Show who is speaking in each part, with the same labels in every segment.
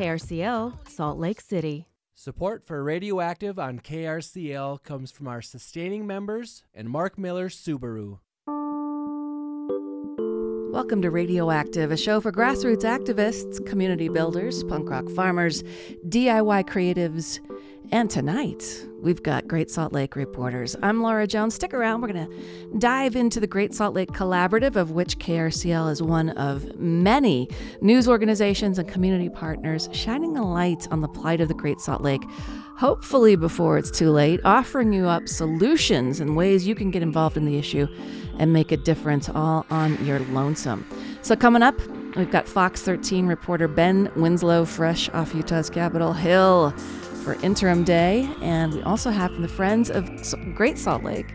Speaker 1: KRCL, Salt Lake City.
Speaker 2: Support for Radioactive on KRCL comes from our sustaining members and Mark Miller Subaru.
Speaker 3: Welcome to Radioactive, a show for grassroots activists, community builders, punk rock farmers, DIY creatives, and tonight, we've got Great Salt Lake reporters. I'm Laura Jones. Stick around. We're going to dive into the Great Salt Lake Collaborative, of which KRCL is one of many news organizations and community partners shining a light on the plight of the Great Salt Lake, hopefully before it's too late, offering you up solutions and ways you can get involved in the issue and make a difference all on your lonesome. So, coming up, we've got Fox 13 reporter Ben Winslow, fresh off Utah's Capitol Hill for interim day. And we also have from the Friends of Great Salt Lake,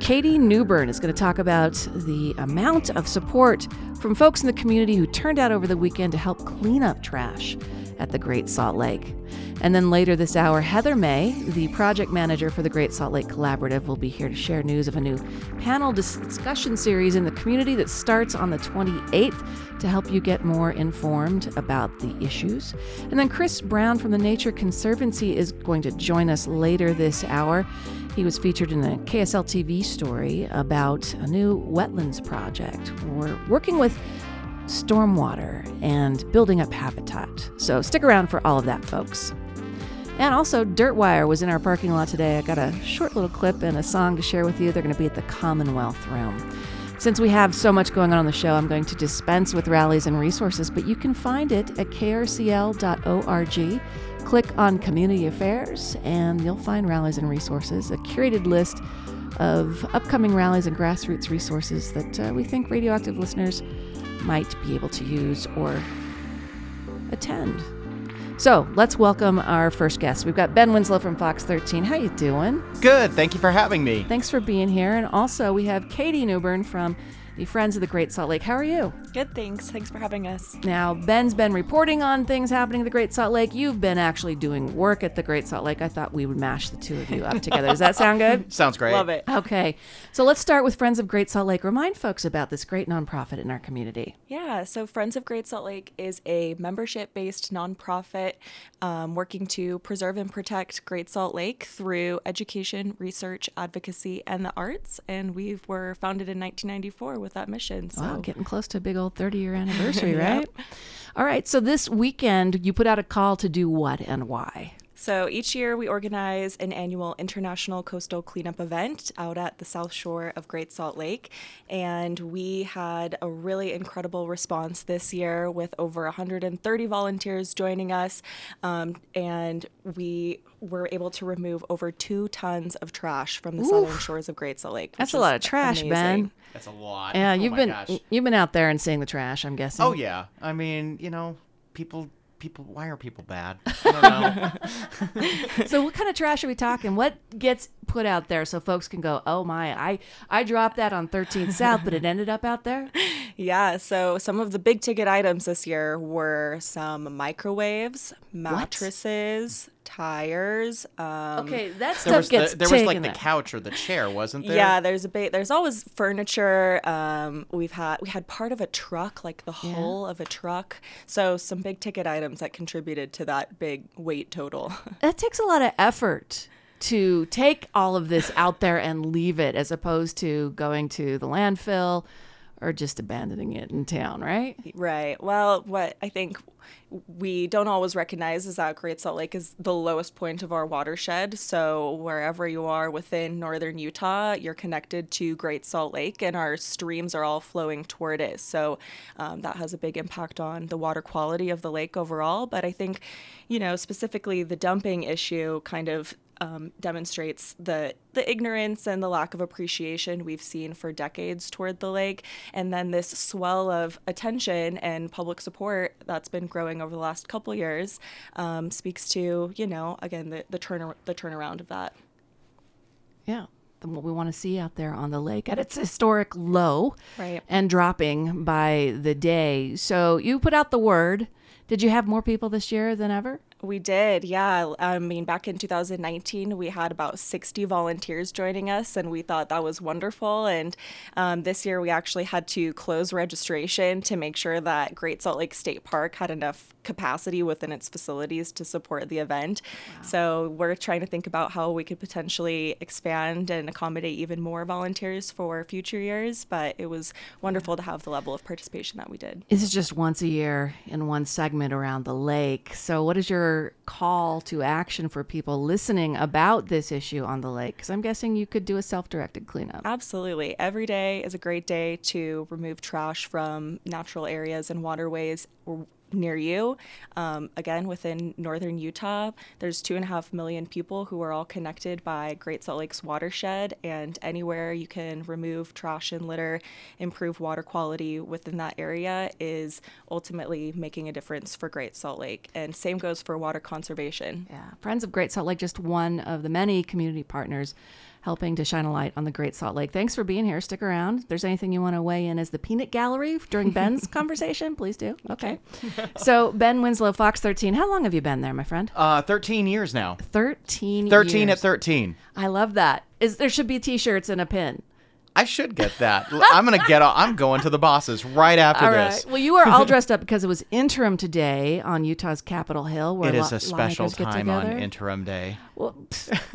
Speaker 3: Katie Newburn is going to talk about the amount of support from folks in the community who turned out over the weekend to help clean up trash at the Great Salt Lake. And then later this hour, Heather May, the project manager for the Great Salt Lake Collaborative, will be here to share news of a new panel discussion series in the community that starts on the 28th to help you get more informed about the issues. And then Chris Brown from the Nature Conservancy is going to join us later this hour. He was featured in a KSL TV story about a new wetlands project. We're working with stormwater and building up habitat. So stick around for all of that, folks. And also, Dirtwire was in our parking lot today. I got a short little clip and a song to share with you. They're going to be at the Commonwealth Room. Since we have so much going on on the show, I'm going to dispense with rallies and resources, but you can find it at krcl.org. Click on Community Affairs, and you'll find rallies and resources, a curated list of upcoming rallies and grassroots resources that uh, we think radioactive listeners might be able to use or attend. So let's welcome our first guest. We've got Ben Winslow from Fox 13. How you doing?
Speaker 4: Good. Thank you for having me.
Speaker 3: Thanks for being here. And also we have Katie Newburn from the Friends of the Great Salt Lake. How are you?
Speaker 5: Good, thanks. Thanks for having us.
Speaker 3: Now, Ben's been reporting on things happening at the Great Salt Lake. You've been actually doing work at the Great Salt Lake. I thought we would mash the two of you up together. Does that sound good?
Speaker 4: Sounds great.
Speaker 5: Love it.
Speaker 3: Okay. So let's start with Friends of Great Salt Lake. Remind folks about this great nonprofit in our community.
Speaker 5: Yeah, so Friends of Great Salt Lake is a membership based nonprofit um, working to preserve and protect Great Salt Lake through education, research, advocacy, and the arts. And we were founded in 1994 with that mission. So.
Speaker 3: Wow, getting close to a big old 30 year anniversary, right? All right. So this weekend, you put out a call to do what and why?
Speaker 5: So each year we organize an annual international coastal cleanup event out at the south shore of Great Salt Lake. And we had a really incredible response this year with over 130 volunteers joining us. Um, and we were able to remove over two tons of trash from the Oof. southern shores of Great Salt Lake.
Speaker 3: That's a lot of trash,
Speaker 5: amazing.
Speaker 3: Ben.
Speaker 4: That's a lot.
Speaker 3: Yeah,
Speaker 4: oh
Speaker 3: you've been gosh. you've been out there and seeing the trash. I'm guessing.
Speaker 4: Oh yeah. I mean, you know, people people why are people bad I
Speaker 3: don't know. so what kind of trash are we talking what gets put out there so folks can go oh my i i dropped that on 13th south but it ended up out there
Speaker 5: yeah so some of the big ticket items this year were some microwaves mattresses what? tires. Um,
Speaker 3: okay, that stuff there was gets
Speaker 4: the, There was like the couch or the chair, wasn't there?
Speaker 5: Yeah, there's a ba- there's always furniture. Um, we've had we had part of a truck, like the yeah. hull of a truck. So some big ticket items that contributed to that big weight total.
Speaker 3: that takes a lot of effort to take all of this out there and leave it, as opposed to going to the landfill or just abandoning it in town, right?
Speaker 5: Right. Well, what I think we don't always recognize is that Great Salt Lake is the lowest point of our watershed. So, wherever you are within northern Utah, you're connected to Great Salt Lake, and our streams are all flowing toward it. So, um, that has a big impact on the water quality of the lake overall. But I think, you know, specifically the dumping issue kind of um, demonstrates the the ignorance and the lack of appreciation we've seen for decades toward the lake, and then this swell of attention and public support that's been growing over the last couple years um, speaks to you know again the the turn the turnaround of that.
Speaker 3: Yeah what we want to see out there on the lake at its historic low
Speaker 5: right.
Speaker 3: and dropping by the day. So you put out the word. Did you have more people this year than ever?
Speaker 5: We did, yeah. I mean, back in 2019, we had about 60 volunteers joining us, and we thought that was wonderful. And um, this year, we actually had to close registration to make sure that Great Salt Lake State Park had enough capacity within its facilities to support the event. Wow. So we're trying to think about how we could potentially expand and accommodate even more volunteers for future years. But it was wonderful to have the level of participation that we did.
Speaker 3: This is just once a year in one segment around the lake. So, what is your call to action for people listening about this issue on the lake? Because I'm guessing you could do a self directed cleanup.
Speaker 5: Absolutely. Every day is a great day to remove trash from natural areas and waterways near you. Um, again, within northern Utah, there's two and a half million people who are all connected by Great Salt Lake's watershed, and anywhere you can remove trash and litter, improve water quality within that area is ultimately making a difference for Great Salt Lake. And same goes for water conservation.
Speaker 3: Yeah, Friends of Great Salt Lake, just one of the many community partners helping to shine a light on the Great Salt Lake. Thanks for being here. Stick around. If there's anything you want to weigh in as the peanut gallery during Ben's conversation, please do. Okay. so, Ben Winslow, Fox 13, how long have you been there, my friend?
Speaker 4: Uh, 13 years now.
Speaker 3: 13
Speaker 4: 13
Speaker 3: years.
Speaker 4: at 13.
Speaker 3: I love that. Is There should be t shirts and a pin.
Speaker 4: I should get that. I'm gonna get. I'm going to the bosses right after
Speaker 3: all
Speaker 4: this.
Speaker 3: Well, you are all dressed up because it was interim today on Utah's Capitol Hill. Where
Speaker 4: it is
Speaker 3: a
Speaker 4: special time on interim day.
Speaker 3: Well,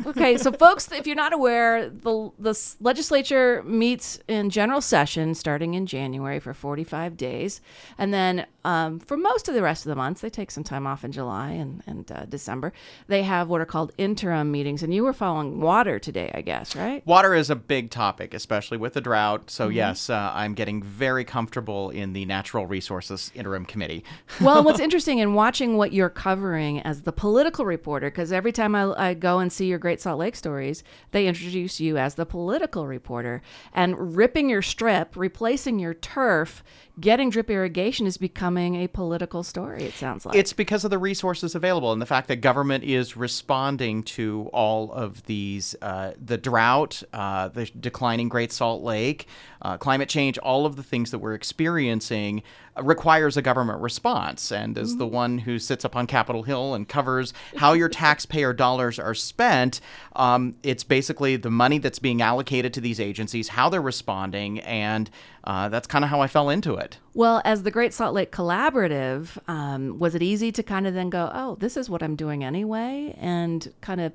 Speaker 3: okay, so folks, if you're not aware, the the legislature meets in general session starting in January for 45 days, and then um, for most of the rest of the months, they take some time off in July and and uh, December. They have what are called interim meetings, and you were following water today, I guess, right?
Speaker 4: Water is a big topic, especially with the drought. So mm-hmm. yes, uh, I'm getting very comfortable in the Natural Resources Interim Committee.
Speaker 3: well, what's interesting in watching what you're covering as the political reporter, because every time I, I go and see your Great Salt Lake stories, they introduce you as the political reporter. And ripping your strip, replacing your turf, getting drip irrigation is becoming a political story, it sounds like.
Speaker 4: It's because of the resources available and the fact that government is responding to all of these uh, the drought, uh, the declining Great Salt Lake, uh, climate change, all of the things that we're experiencing requires a government response. And as mm-hmm. the one who sits up on Capitol Hill and covers how your taxpayer dollars are spent, um, it's basically the money that's being allocated to these agencies, how they're responding, and uh, that's kind of how I fell into it.
Speaker 3: Well, as the Great Salt Lake Collaborative, um, was it easy to kind of then go, oh, this is what I'm doing anyway, and kind of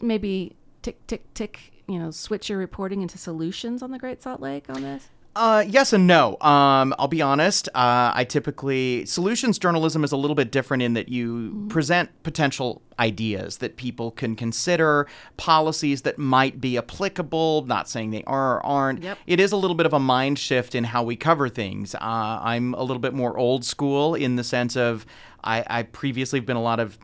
Speaker 3: maybe tick, tick, tick, you know, switch your reporting into solutions on the Great Salt Lake on this?
Speaker 4: Uh, yes and no. Um, I'll be honest. Uh, I typically solutions journalism is a little bit different in that you mm-hmm. present potential ideas that people can consider, policies that might be applicable. Not saying they are or aren't. Yep. It is a little bit of a mind shift in how we cover things. Uh, I'm a little bit more old school in the sense of I, I previously have been a lot of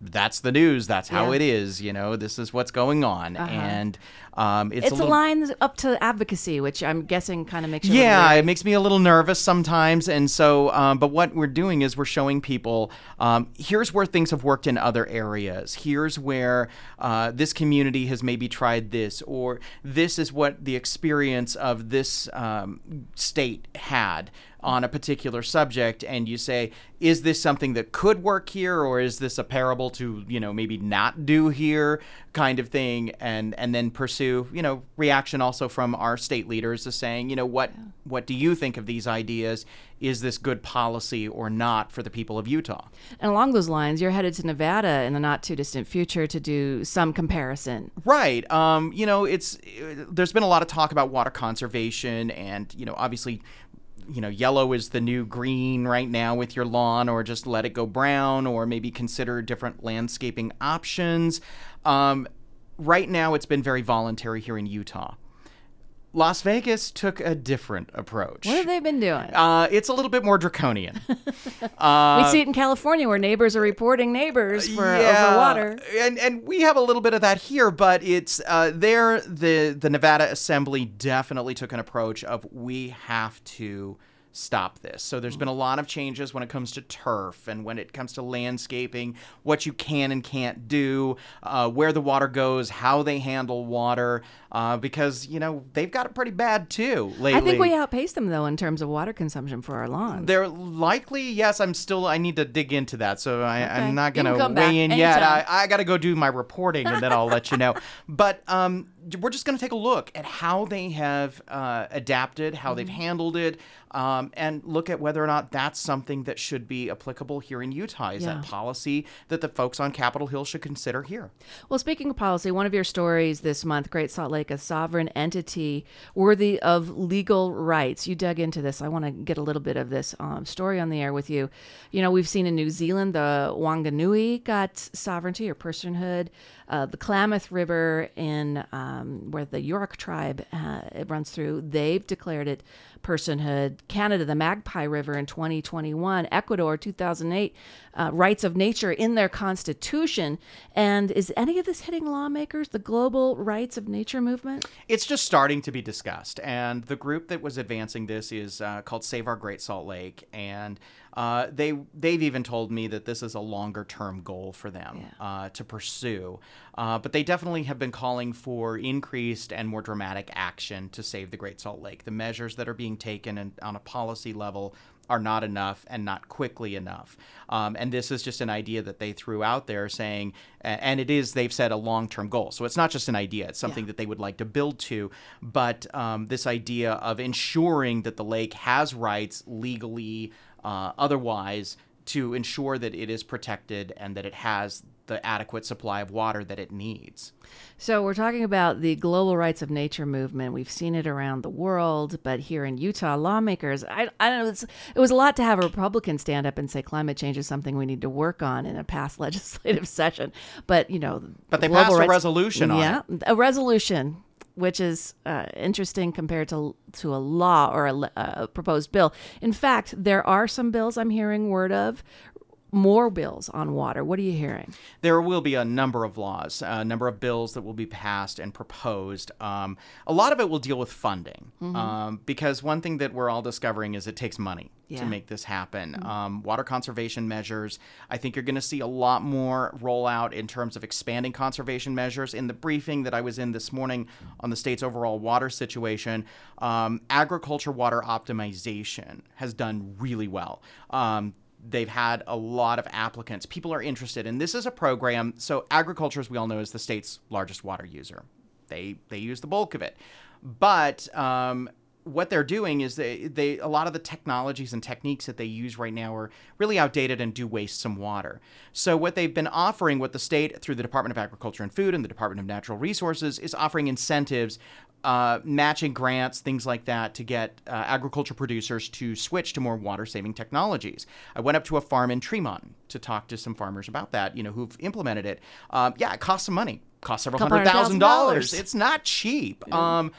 Speaker 4: that's the news. That's how yeah. it is. You know, this is what's going on, uh-huh. and um,
Speaker 3: it's, it's a, little, line up to advocacy, which I'm guessing kind of makes
Speaker 4: you. Yeah, it makes me a little nervous sometimes, and so. Um, but what we're doing is we're showing people um, here's where things have worked in other areas. Here's where uh, this community has maybe tried this, or this is what the experience of this um, state had on a particular subject and you say is this something that could work here or is this a parable to you know maybe not do here kind of thing? And and then pursue you know reaction also from our state leaders to saying you know what yeah. what do you think of these ideas? Is this good policy or not for the people of Utah?
Speaker 3: And along those lines you're headed to Nevada in the not too distant future to do some comparison.
Speaker 4: Right. Um you know it's there's been a lot of talk about water conservation and you know obviously you know, yellow is the new green right now with your lawn, or just let it go brown, or maybe consider different landscaping options. Um, right now, it's been very voluntary here in Utah. Las Vegas took a different approach.
Speaker 3: What have they been doing?
Speaker 4: Uh, it's a little bit more draconian. uh,
Speaker 3: we see it in California where neighbors are reporting neighbors for yeah, over water,
Speaker 4: and and we have a little bit of that here. But it's uh, there. The the Nevada Assembly definitely took an approach of we have to stop this. So there's been a lot of changes when it comes to turf and when it comes to landscaping, what you can and can't do, uh, where the water goes, how they handle water. Uh, because you know they've got it pretty bad too lately.
Speaker 3: I think we outpace them though in terms of water consumption for our lawns.
Speaker 4: They're likely, yes. I'm still. I need to dig into that, so I,
Speaker 3: Okay.
Speaker 4: I'm not
Speaker 3: gonna
Speaker 4: weigh in yet. I. I got to go do my reporting, and then I'll let you know. But um, we're just going to take a look at how they have uh, adapted, how they've
Speaker 3: Mm-hmm.
Speaker 4: handled it, um, and look at whether or not that's something that should be applicable here in Utah. Is
Speaker 3: Yeah.
Speaker 4: that policy that the folks on Capitol Hill should consider here?
Speaker 3: Well, speaking of policy, one of your stories this month, Great Salt Lake, a sovereign entity worthy of legal rights. You dug into this. I want to get a little bit of this um, story on the air with you. You know, we've seen in New Zealand, the Wanganui got sovereignty or personhood. Uh, the Klamath River in um, where the Yurok tribe uh, it runs through, they've declared it personhood. Canada, the Magpie River in 2021. Ecuador, 2008, uh, rights of nature in their constitution. And is any of this hitting lawmakers? The global rights of nature movement?
Speaker 4: It's just starting to be discussed, and the group that was advancing this is uh, called Save Our Great Salt Lake, and uh, they they've even told me that this is a longer term goal for them uh, to pursue. Uh, but they definitely have been calling for increased and more dramatic action to save the Great Salt Lake. The measures that are being taken and on a policy level are not enough and not quickly enough. Um, and this is just an idea that they threw out there saying, and it is, they've said, a long term goal. So it's not just an idea, it's something that they would like to build to. But um, this idea of ensuring that the lake has rights legally, uh, otherwise, to ensure that it is protected and that it has the adequate supply of water that it needs.
Speaker 3: So we're talking about the global rights of nature movement. We've seen it around the world, but here in Utah, lawmakers, I, I don't know, it's, it was a lot to have a Republican stand up and say climate change is something we need to work on in a past legislative session. But, you know,
Speaker 4: But they passed a resolution on
Speaker 3: yeah, a resolution. Which is uh, interesting compared to to a law or a, a proposed bill. In fact, there are some bills I'm hearing word of, more bills on water. What are you hearing?
Speaker 4: there will be a number of laws, a number of bills that will be passed and proposed. Um, a lot of it will deal with funding, um, because one thing that we're all discovering is it takes money
Speaker 3: Yeah.
Speaker 4: to make this happen. Um, water conservation measures, I think you're going to see a lot more rollout in terms of expanding conservation measures. In the briefing that I was in this morning on the state's overall water situation, um, agriculture water optimization has done really well. They've had a lot of applicants. People are interested, and this is a program. So agriculture, as we all know, is the state's largest water user. They they use the bulk of it, but um, what they're doing is they, they a lot of the technologies and techniques that they use right now are really outdated and do waste some water. So what they've been offering, what the state through the Department of Agriculture and Food and the Department of Natural Resources is offering incentives uh, matching grants, things like that, to get uh, agriculture producers to switch to more water-saving technologies. I went up to a farm in Tremonton to talk to some farmers about that, you know, who've implemented it. Um, yeah, it costs some money, costs several hundred thousand dollars.
Speaker 3: dollars.
Speaker 4: It's not cheap. Um,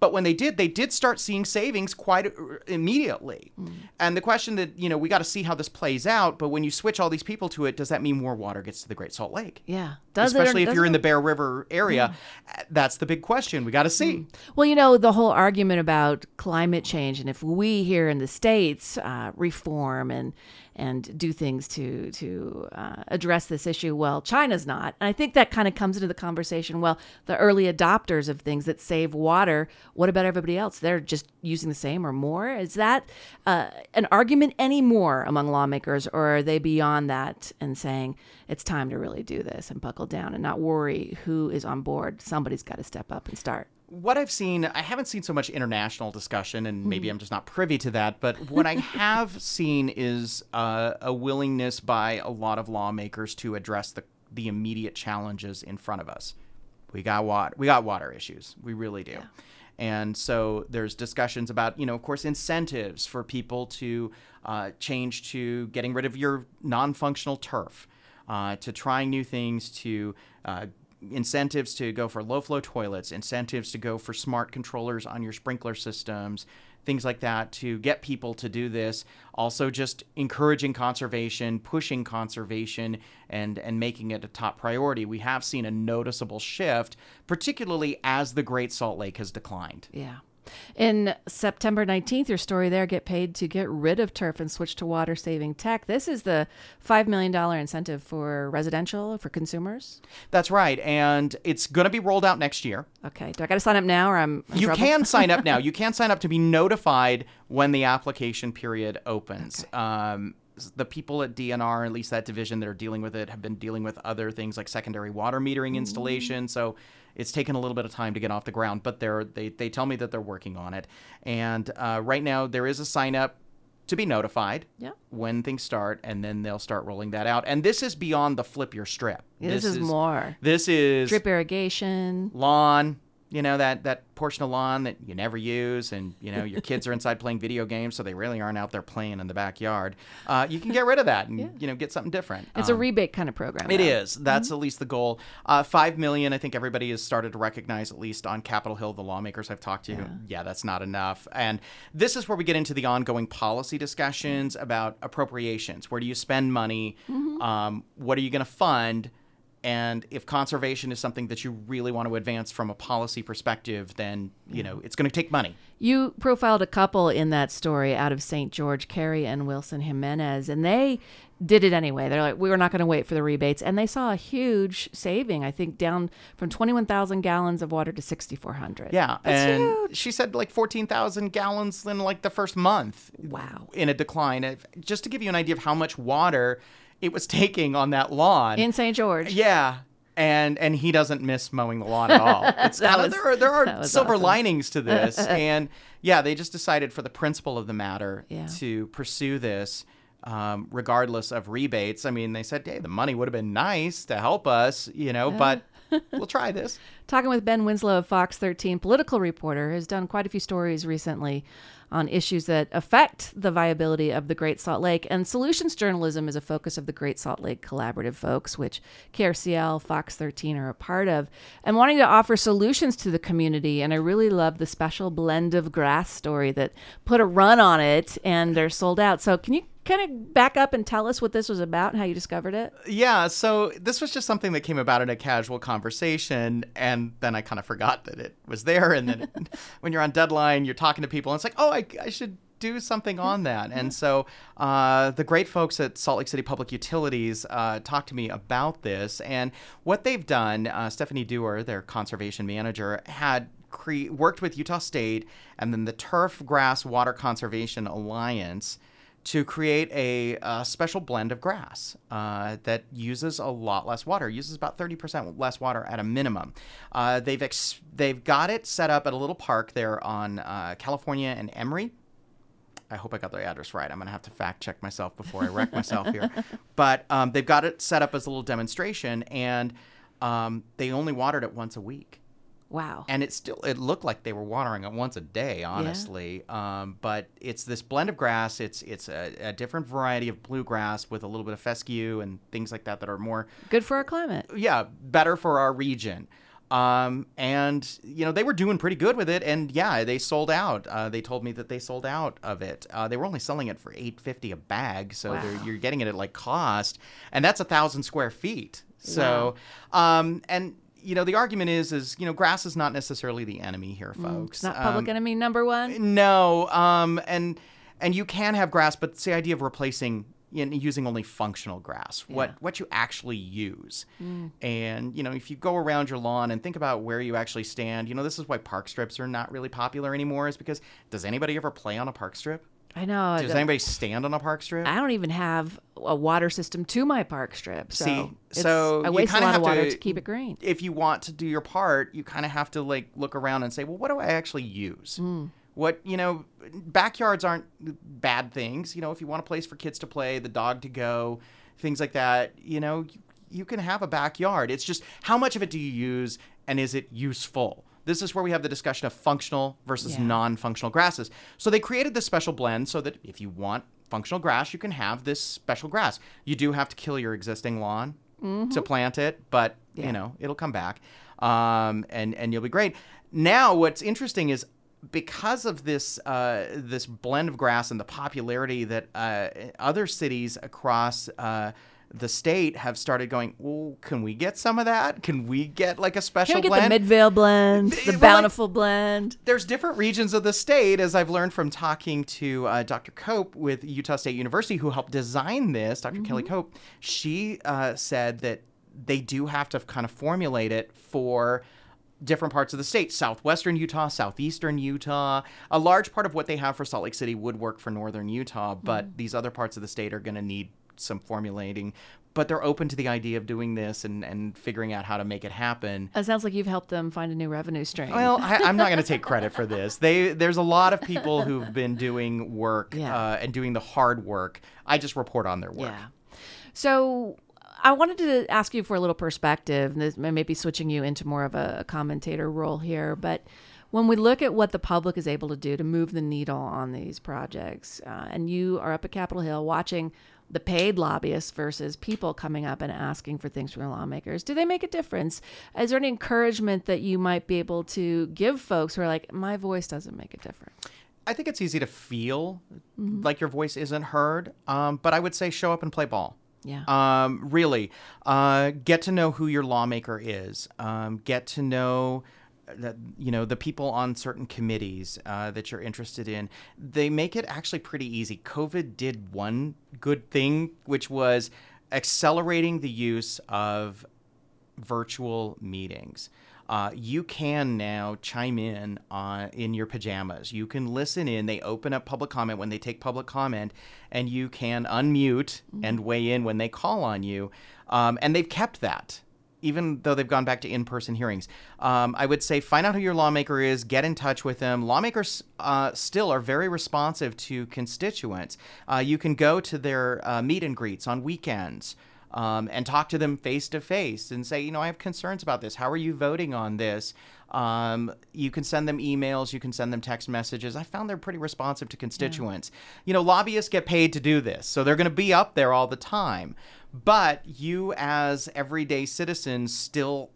Speaker 4: but when they did, they did start seeing savings quite uh, immediately. And the question that, you know, we got to see how this plays out. But when you switch all these people to it, does that mean more water gets to the Great Salt Lake?
Speaker 3: Yeah. Does
Speaker 4: Especially if you're in the? Bear River area. Uh, That's the big question. We got to see.
Speaker 3: Well, you know, the whole argument about climate change and if we here in the States uh, reform and and do things to to uh, address this issue, well, China's not. And I think that kind of comes into the conversation. Well, the early adopters of things that save water, what about everybody else? They're just using the same or more. Is that uh, an argument anymore among lawmakers, or are they beyond that and saying it's time to really do this and buckle down and not worry who is on board? Somebody's got to step up and start.
Speaker 4: what I've seen, I haven't seen so much international discussion, and
Speaker 3: Hmm.
Speaker 4: maybe I'm just not privy to that. But what I have seen is uh, a willingness by a lot of lawmakers to address the the immediate challenges in front of us. We got water. We got water issues. We really do. And so there's discussions about, you know, of course, incentives for people to uh, change to getting rid of your non-functional turf, uh, to trying new things, to uh, incentives to go for low flow toilets, incentives to go for smart controllers on your sprinkler systems, things like that to get people to do this. Also, just encouraging conservation, pushing conservation, and, and making it a top priority. We have seen a noticeable shift, particularly as the Great Salt Lake has declined.
Speaker 3: Yeah. In September 19th, your story there get paid to get rid of turf and switch to water saving tech. This is the $5 million incentive for residential, for consumers.
Speaker 4: That's right. And it's going to be rolled out next year.
Speaker 3: Okay. Do I got to sign up now or I'm.
Speaker 4: You
Speaker 3: trouble?
Speaker 4: can sign up now. You can sign up to be notified when the application period opens. Um, the people at DNR, at least that division that are dealing with it, have been dealing with other things like secondary water metering installation. So it's taken a little bit of time to get off the ground, but they're they they tell me that they're working on it. And uh, right now there is a sign up to be notified
Speaker 3: Yeah.
Speaker 4: when things start, and then they'll start rolling that out. And this is beyond the flip your strip.
Speaker 3: Yeah, this, is, more.
Speaker 4: This is
Speaker 3: Drip irrigation.
Speaker 4: lawn you know that that portion of lawn that you never use and you know your kids are inside playing video games so they really aren't out there playing in the backyard uh, you can get rid of that and you know get something different
Speaker 3: It's a
Speaker 4: Um,
Speaker 3: rebate kind of program.
Speaker 4: it
Speaker 3: though.
Speaker 4: is. That's at least the goal. Uh, Five million. I think everybody has started to recognize, at least on Capitol Hill, the lawmakers I've talked to. Yeah. yeah that's not enough. And this is where we get into the ongoing policy discussions about appropriations. Where do you spend money? Um, what are you going to fund? And if conservation is something that you really want to advance from a policy perspective, then you know it's going to take money.
Speaker 3: You profiled a couple in that story out of St. George, Carey and Wilson Jimenez, and they did it anyway. They're like, we were not going to wait for the rebates, and they saw a huge saving. I think down from twenty-one thousand gallons of water to sixty-four hundred.
Speaker 4: Yeah,
Speaker 3: That's
Speaker 4: and
Speaker 3: huge.
Speaker 4: she said like fourteen thousand gallons in like the first month.
Speaker 3: Wow.
Speaker 4: in a decline. Just to give you an idea of how much water it was taking on that lawn.
Speaker 3: in St. George.
Speaker 4: yeah. And and he doesn't miss mowing the lawn at all. It's kind of there are there are silver
Speaker 3: awesome.
Speaker 4: linings to this. and yeah, they just decided for the principle of the matter
Speaker 3: Yeah.
Speaker 4: to pursue this um, regardless of rebates. I mean, they said, "Hey, the money would have been nice to help us, you know, but we'll try this."
Speaker 3: Talking with Ben Winslow of Fox 13, political reporter, has done quite a few stories recently on issues that affect the viability of the Great Salt Lake. And solutions journalism is a focus of the Great Salt Lake Collaborative folks, which KRCL, Fox 13 are a part of, and wanting to offer solutions to the community. And I really love the special blend of grass story that put a run on it and they're sold out. So, can you kind of back up and tell us what this was about and how you discovered it?
Speaker 4: Yeah, so this was just something that came about in a casual conversation, and then I kind of forgot that it was there. And then when you're on deadline, you're talking to people, and it's like, oh, I, I should do something on that. And so uh, the great folks at Salt Lake City Public Utilities uh, talked to me about this, and what they've done. Uh, Stephanie Duer, their conservation manager, had cre- worked with Utah State and then the Turf Grass Water Conservation Alliance to create a, uh special blend of grass uh, that uses a lot less water, uses about 30% less water at a minimum. Uh, they've ex- they've got it set up at a little park there on uh, California and Emery. I hope I got the address right. I'm gonna have to fact check myself before I wreck myself here. But um, they've got it set up as a little demonstration, and um, they only watered it once a week
Speaker 3: Wow.
Speaker 4: and it still it looked like they were watering it once a day honestly. Um, but it's this blend of grass. It's it's a, a different variety of bluegrass with a little bit of fescue and things like that that are more
Speaker 3: Good for our climate.
Speaker 4: yeah better for our region. Um, and you know they were doing pretty good with it. And yeah they sold out. Uh, they told me that they sold out of it. Uh, they were only selling it for 850 a bag. So
Speaker 3: Wow.
Speaker 4: you're getting it at like cost. And that's a thousand square feet. So um, and you know the argument is is you know grass is not necessarily the enemy here folks
Speaker 3: Mm, not public
Speaker 4: Um,
Speaker 3: enemy number one.
Speaker 4: no um, and and you can have grass but it's the idea of replacing you know, using only functional grass what
Speaker 3: Yeah.
Speaker 4: what you actually use
Speaker 3: Mm.
Speaker 4: and you know if you go around your lawn and think about where you actually stand you know this is why park strips are not really popular anymore is because does anybody ever play on a park strip
Speaker 3: I know.
Speaker 4: Does anybody stand on a park strip
Speaker 3: I don't even have a water system to my park strip. So
Speaker 4: See, so
Speaker 3: I waste a lot of
Speaker 4: have
Speaker 3: water
Speaker 4: to-
Speaker 3: to keep it green.
Speaker 4: if you want to do your part, you kind of have to like look around and say, well, what do I actually use? Hmm. What you know, backyards aren't bad things. You know, if you want a place for kids to play, the dog to go, things like that. You know, you, you can have a backyard. It's just how much of it do you use, and is it useful? This is where we have the discussion of functional versus
Speaker 3: Yeah.
Speaker 4: non-functional grasses. So they created this special blend so that if you want functional grass, you can have this special grass. You do have to kill your existing lawn to plant it, but
Speaker 3: Yeah.
Speaker 4: you know it'll come back, um, and and you'll be great. Now, what's interesting is because of this uh, this blend of grass and the popularity that uh, other cities across uh, the state have started going, well, can we get some of that? Can we get like a special
Speaker 3: Can we get
Speaker 4: blend?
Speaker 3: the Midvale blend,
Speaker 4: Well,
Speaker 3: the
Speaker 4: like-
Speaker 3: Bountiful blend?
Speaker 4: there's different regions of the state, as I've learned from talking to uh, Dr. Kopp with Utah State University, who helped design this. doctor Kelly Kopp, she uh, said that they do have to kind of formulate it for different parts of the state southwestern utah southeastern utah a large part of what they have for salt lake city would work for northern utah but these other parts of the state are going to need some formulating but they're open to the idea of doing this and, and figuring out how to make it happen
Speaker 3: It sounds like you've helped them find a new revenue stream.
Speaker 4: well, I, I'm not going to take credit for this. They there's a lot of people who've been doing work
Speaker 3: Yeah.
Speaker 4: uh, and doing the hard work. I just report on their work.
Speaker 3: Yeah. So I wanted to ask you for a little perspective, and this may maybe switching you into more of a commentator role here, but when we look at what the public is able to do to move the needle on these projects, uh, and you are up at Capitol Hill watching the paid lobbyists versus people coming up and asking for things from the lawmakers, do they make a difference? Is there any encouragement that you might be able to give folks who are like, my voice doesn't make a difference?
Speaker 4: I think it's easy to feel like your voice isn't heard, um, but I would say show up and play ball.
Speaker 3: Yeah.
Speaker 4: Um, really, uh, get to know who your lawmaker is. Um, get to know that you know the people on certain committees uh, that you're interested in. They make it actually pretty easy. COVID did one good thing, which was accelerating the use of virtual meetings. Uh, you can now chime in on in your pajamas. You can listen in. They open up public comment when they take public comment, and you can unmute and weigh in when they call on you. Um, and they've kept that, even though they've gone back to in-person hearings. Um, I would say find out who your lawmaker is, get in touch with them. Lawmakers uh, still are very responsive to constituents. Uh, you can go to their uh, meet and greets on weekends um, and talk to them face to face and say, you know, I have concerns about this. How are you voting on this? Um, you can send them emails, you can send them text messages. I found they're pretty responsive to constituents. You know, lobbyists get paid to do this, so they're going to be up there all the time. But you, as everyday citizens, still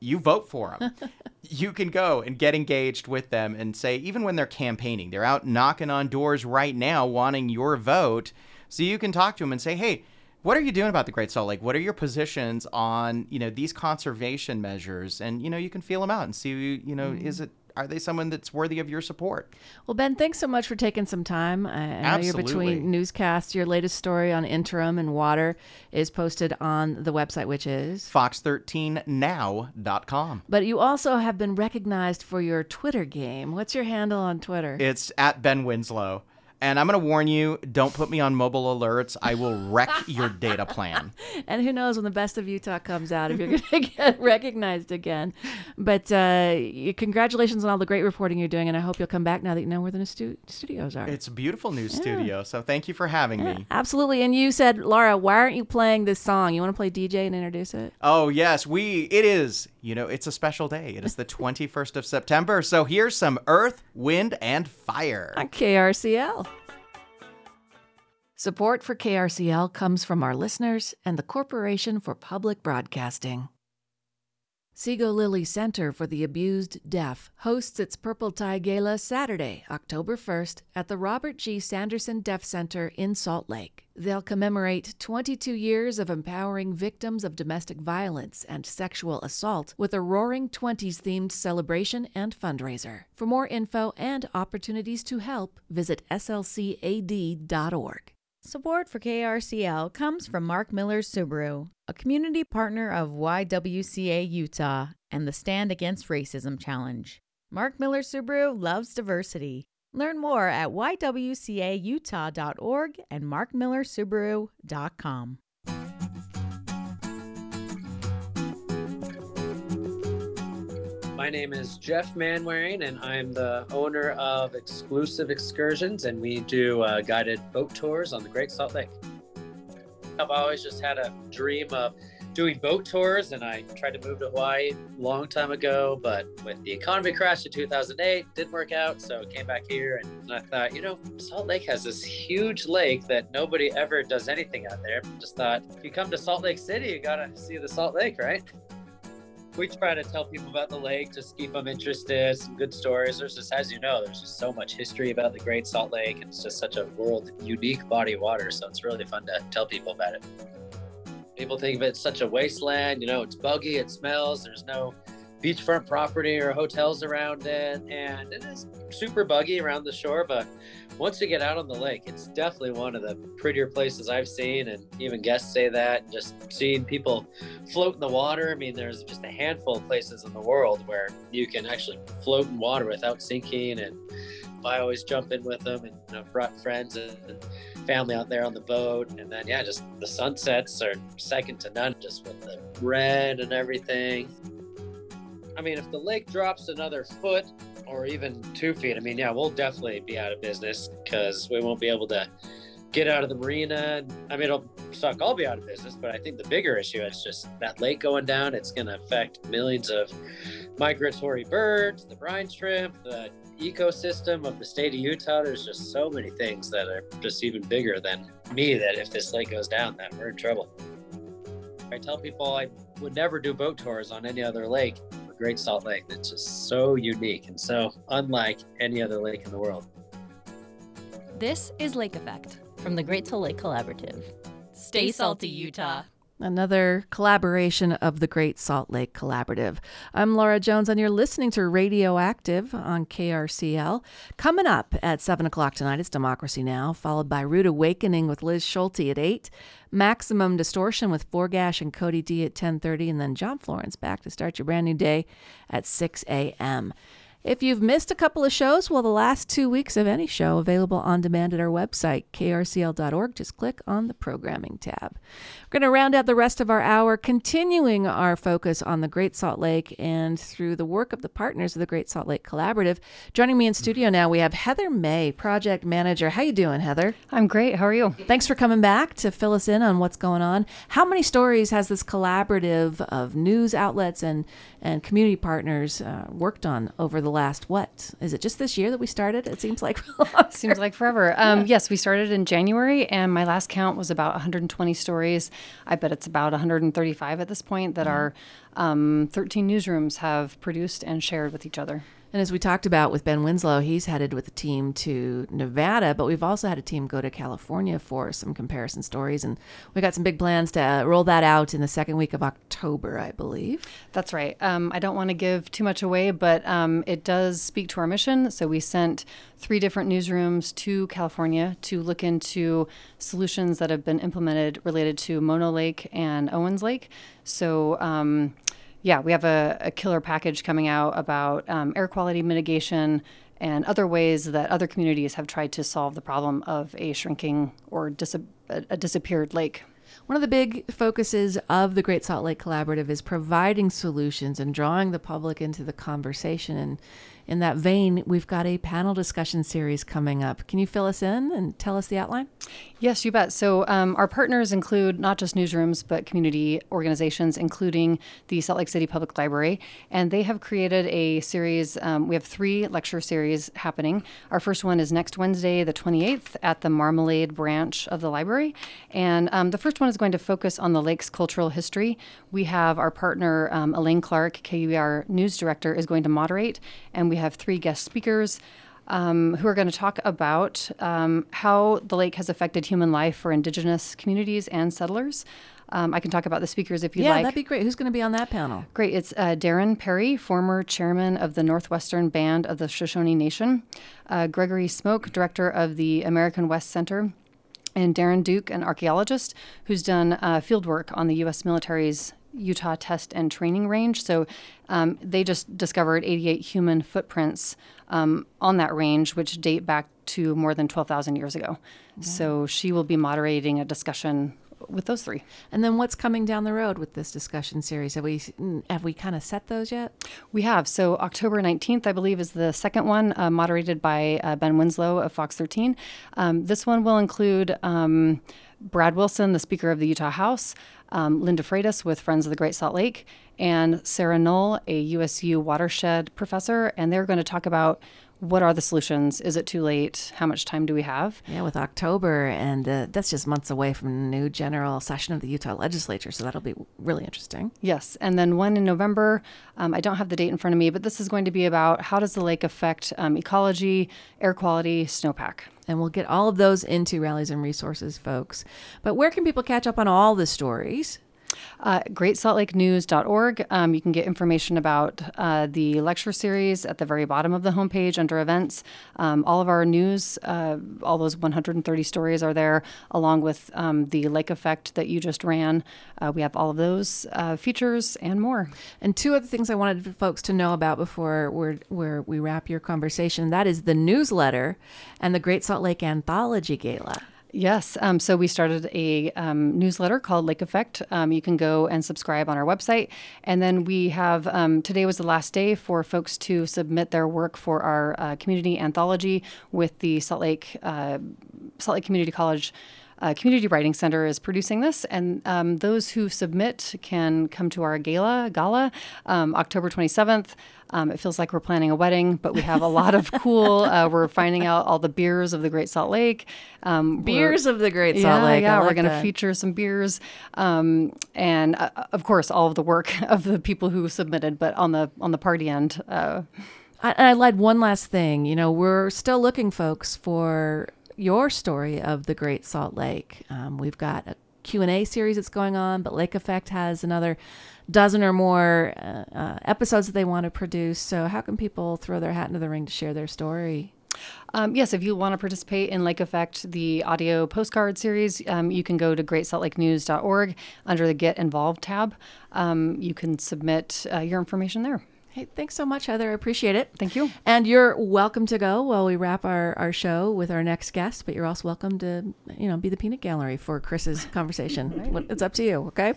Speaker 4: you vote for them. you can go and get engaged with them and say, even when they're campaigning, they're out knocking on doors right now wanting your vote. So you can talk to them and say, hey, what are you doing about the Great Salt Lake? What are your positions on, you know, these conservation measures? And, you know, you can feel them out and see, you know, is mm-hmm. it, are they someone that's worthy of your support?
Speaker 3: Well, Ben, thanks so much for taking some time. I, I know you're between newscasts. Your latest story on interim and water is posted on the website, which is.
Speaker 4: Fox13now.com.
Speaker 3: But you also have been recognized for your Twitter game. What's your handle on Twitter?
Speaker 4: It's at Ben Winslow. And I'm going to warn you don't put me on mobile alerts. I will wreck your data plan.
Speaker 3: and who knows when the best of Utah comes out if you're going to get recognized again. But uh, congratulations on all the great reporting you're doing, and I hope you'll come back now that you know where the new stu- studios are.
Speaker 4: It's a beautiful new studio. So thank you for having me.
Speaker 3: Absolutely. And you said, Laura, why aren't you playing this song? You want to play DJ and introduce it?
Speaker 4: Oh, yes, we, it is, you know, it's a special day. It is the 21st of September. So here's some earth, wind, and fire.
Speaker 3: on KRCL. Support for KRCL comes from our listeners and the Corporation for Public Broadcasting. Sego Lily Center for the Abused Deaf hosts its Purple Tie Gala Saturday, October 1st at the Robert G. Sanderson Deaf Center in Salt Lake. They'll commemorate 22 years of empowering victims of domestic violence and sexual assault with a Roaring Twenties themed celebration and fundraiser. For more info and opportunities to help, visit slcad.org.
Speaker 6: Support for KRCL comes from Mark Miller Subaru, a community partner of YWCA Utah and the Stand Against Racism Challenge. Mark Miller Subaru loves diversity. Learn more at ywcautah.org and markmillersubaru.com.
Speaker 7: My name is Jeff Manwaring, and I'm the owner of Exclusive Excursions, and we do uh, guided boat tours on the Great Salt Lake. I've always just had a dream of doing boat tours, and I tried to move to Hawaii a long time ago, but with the economy crash in 2008, didn't work out, so I came back here, and I thought, you know, Salt Lake has this huge lake that nobody ever does anything out there. Just thought, if you come to Salt Lake City, you gotta see the Salt Lake, right? We try to tell people about the lake, just keep them interested, some good stories. There's just, as you know, there's just so much history about the Great Salt Lake. It's just such a world unique body of water. So it's really fun to tell people about it. People think of it as such a wasteland. You know, it's buggy, it smells. There's no beachfront property or hotels around it, and it is super buggy around the shore. But once you get out on the lake, it's definitely one of the prettier places I've seen, and even guests say that. Just seeing people float in the water. I mean, there's just a handful of places in the world where you can actually float in water without sinking, and I always jump in with them, and you know, brought friends and, and family out there on the boat, and then yeah, just the sunsets are second to none, just with the red and everything. I mean, if the lake drops another foot or even two feet, I mean, yeah, we'll definitely be out of business because we won't be able to get out of the marina. I mean, it'll suck. I'll be out of business, but I think the bigger issue is just that lake going down. It's going to affect millions of migratory birds, the brine shrimp, the ecosystem of the state of Utah. There's just so many things that are just even bigger than me that if this lake goes down, that we're in trouble. I tell people I would never do boat tours on any other lake. Great Salt Lake that's just so unique and so unlike any other lake in the world.
Speaker 8: This is Lake Effect from the Great Salt Lake Collaborative. Stay salty, Utah.
Speaker 3: Another collaboration of the Great Salt Lake Collaborative. I'm Laura Jones, and you're listening to Radioactive on KRCL. Coming up at 7 o'clock tonight is Democracy Now!, followed by Rude Awakening with Liz Schulte at 8, Maximum Distortion with Forgash and Cody D at 10.30, and then John Florence back to start your brand new day at 6 a.m. If you've missed a couple of shows, well, the last two weeks of any show available on demand at our website, krcl.org. Just click on the programming tab. We're going to round out the rest of our hour, continuing our focus on the Great Salt Lake and through the work of the partners of the Great Salt Lake Collaborative. Joining me in studio now, we have Heather May, project manager. How you doing, Heather?
Speaker 9: I'm great. How are you?
Speaker 3: Thanks for coming back to fill us in on what's going on. How many stories has this collaborative of news outlets and and community partners uh, worked on over the last what? Is it just this year that we started? It seems like
Speaker 9: seems like forever. Um, yes we started in january and my last count was about 120 stories. I bet it's about 135 at this point that mm-hmm. our um, 13 newsrooms have produced and shared with each other
Speaker 3: and as we talked about with Ben Winslow, he's headed with a team to Nevada, but we've also had a team go to California for some comparison stories. And we got some big plans to uh, roll that out in the second week of October, I believe.
Speaker 9: That's right. Um, I don't want to give too much away, but um, it does speak to our mission. So we sent three different newsrooms to California to look into solutions that have been implemented related to Mono Lake and Owens Lake. So, um, yeah, we have a, a killer package coming out about um, air quality mitigation and other ways that other communities have tried to solve the problem of a shrinking or dis- a disappeared lake.
Speaker 3: One of the big focuses of the Great Salt Lake Collaborative is providing solutions and drawing the public into the conversation. And in that vein, we've got a panel discussion series coming up. Can you fill us in and tell us the outline?
Speaker 9: Yes, you bet. So, um, our partners include not just newsrooms, but community organizations, including the Salt Lake City Public Library. And they have created a series. Um, we have three lecture series happening. Our first one is next Wednesday, the 28th, at the Marmalade branch of the library. And um, the first one is going to focus on the lake's cultural history. We have our partner, um, Elaine Clark, KUER News Director, is going to moderate. And we have three guest speakers. Um, who are going to talk about um, how the lake has affected human life for indigenous communities and settlers. Um, I can talk about the speakers if you
Speaker 3: yeah,
Speaker 9: like.
Speaker 3: Yeah, that'd be great. Who's going to be on that panel?
Speaker 9: Great. It's uh, Darren Parry, former chairman of the Northwestern Band of the Shoshone Nation, uh, Gregory Smoak, director of the American West Center, and Daron Duke, an archaeologist who's done uh, field work on the U.S. military's Utah Test and Training Range. So um, they just discovered 88 human footprints um, on that range, which date back to more than 12,000 years ago. So she will be moderating a discussion with those three.
Speaker 3: And then what's coming down the road with this discussion series? Have we have we kind of set those yet?
Speaker 9: We have. So October 19th, I believe, is the second one, uh, moderated by uh, Ben Winslow of Fox 13. Um, this one will include um, Brad Wilson, the Speaker of the Utah House, um, Lynn de Freitas with Friends of the Great Salt Lake, and Sarah Null, a USU watershed professor, and they're going to talk about what are the solutions? Is it too late? How much time do we have?
Speaker 3: Yeah, with October, and uh, that's just months away from the new general session of the Utah legislature, so that'll be really interesting.
Speaker 9: Yes, and then one in November. Um, I don't have the date in front of me, but this is going to be about how does the lake affect um, ecology, air quality, snowpack.
Speaker 3: And we'll get all of those into rallies and resources, folks. But where can people catch up on all the stories?
Speaker 9: Uh, GreatSaltLakeNews.org. Um, you can get information about uh, the lecture series at the very bottom of the homepage under events. Um, all of our news, uh, all those 130 stories are there, along with um, the lake effect that you just ran. Uh, we have all of those uh, features and more.
Speaker 3: And two other things I wanted folks to know about before we're, where we wrap your conversation that is the newsletter and the Great Salt Lake Anthology Gala.
Speaker 9: Yes. Um, so we started a um, newsletter called Lake Effect. Um, you can go and subscribe on our website. And then we have um, today was the last day for folks to submit their work for our uh, community anthology with the Salt Lake uh, Salt Lake Community College. Uh, Community Writing Center is producing this, and um, those who submit can come to our gala gala um, October 27th. Um, it feels like we're planning a wedding, but we have a lot of cool. Uh, we're finding out all the beers of the Great Salt Lake.
Speaker 3: Um, beers of the Great Salt
Speaker 9: yeah,
Speaker 3: Lake.
Speaker 9: Yeah,
Speaker 3: I
Speaker 9: we're
Speaker 3: like
Speaker 9: going to feature some beers, um, and uh, of course, all of the work of the people who submitted. But on the on the party end, uh,
Speaker 3: I, and I lied one last thing. You know, we're still looking, folks, for your story of the Great Salt Lake. Um, we've got a Q&A series that's going on, but Lake Effect has another dozen or more uh, uh, episodes that they want to produce. So how can people throw their hat into the ring to share their story?
Speaker 9: Um, yes, if you want to participate in Lake Effect, the audio postcard series, um, you can go to greatsaltlakenews.org under the Get Involved tab. Um, you can submit uh, your information there.
Speaker 3: Hey, thanks so much, Heather. I appreciate it.
Speaker 9: Thank you.
Speaker 3: And you're welcome to go while we wrap our, our show with our next guest, but you're also welcome to, you know, be the peanut gallery for Chris's conversation. right. It's up to you, okay?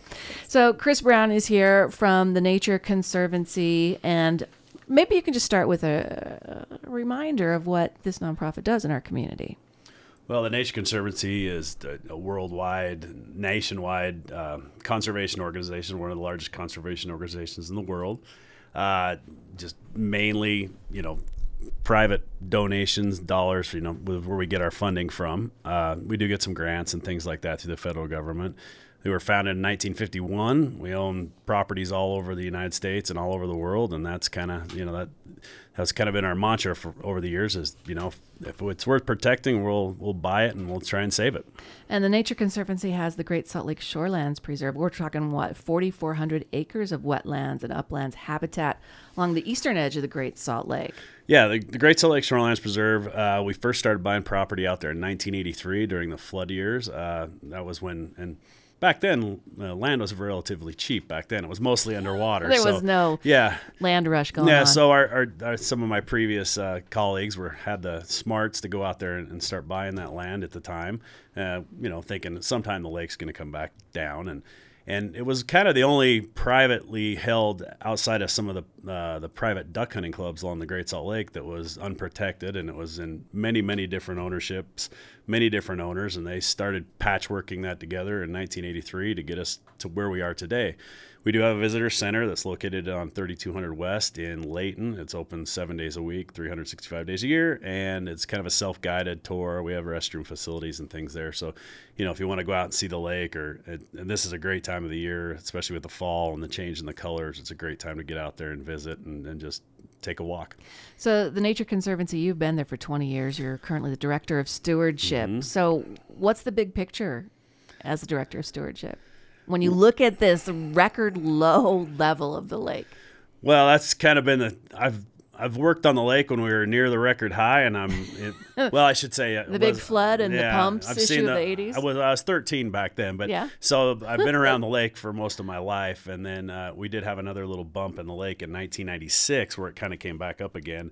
Speaker 3: So Chris Brown is here from the Nature Conservancy, and maybe you can just start with a, a reminder of what this nonprofit does in our community.
Speaker 10: Well, the Nature Conservancy is a worldwide, nationwide uh, conservation organization, one of the largest conservation organizations in the world. Uh, just mainly, you know, private donations, dollars, you know, where we get our funding from. Uh, we do get some grants and things like that through the federal government. We were founded in 1951. We own properties all over the United States and all over the world, and that's kind of, you know, that has kind of been our mantra for over the years. Is you know, if it's worth protecting, we'll we'll buy it and we'll try and save it.
Speaker 3: And the Nature Conservancy has the Great Salt Lake Shorelands Preserve. We're talking what 4,400 acres of wetlands and uplands habitat along the eastern edge of the Great Salt Lake.
Speaker 10: Yeah, the, the Great Salt Lake Shorelands Preserve. Uh, we first started buying property out there in 1983 during the flood years. Uh, that was when and back then uh, land was relatively cheap back then it was mostly underwater
Speaker 3: there
Speaker 10: so,
Speaker 3: was no
Speaker 10: yeah
Speaker 3: land rush going on.
Speaker 10: yeah
Speaker 3: on
Speaker 10: so our, our, our, some of my previous uh, colleagues were had the smarts to go out there and, and start buying that land at the time uh, you know thinking sometime the lake's going to come back down and and it was kind of the only privately held outside of some of the uh, the private duck hunting clubs along the Great Salt Lake that was unprotected, and it was in many many different ownerships, many different owners, and they started patchworking that together in 1983 to get us to where we are today. We do have a visitor center that's located on 3200 West in Layton. It's open seven days a week, 365 days a year, and it's kind of a self-guided tour. We have restroom facilities and things there. So, you know, if you want to go out and see the lake, or and this is a great time of the year, especially with the fall and the change in the colors. It's a great time to get out there and visit and, and just take a walk.
Speaker 3: So, the Nature Conservancy, you've been there for 20 years. You're currently the director of stewardship. Mm-hmm. So, what's the big picture as the director of stewardship? When you look at this record low level of the lake?
Speaker 10: Well, that's kind of been the I've I've worked on the lake when we were near the record high, and I'm it, well. I should say
Speaker 3: the big flood and
Speaker 10: yeah,
Speaker 3: the pumps
Speaker 10: I've
Speaker 3: issue
Speaker 10: seen
Speaker 3: of
Speaker 10: the,
Speaker 3: the 80s.
Speaker 10: I was I was 13 back then, but
Speaker 3: yeah.
Speaker 10: So I've been around the lake for most of my life, and then uh, we did have another little bump in the lake in 1996 where it kind of came back up again.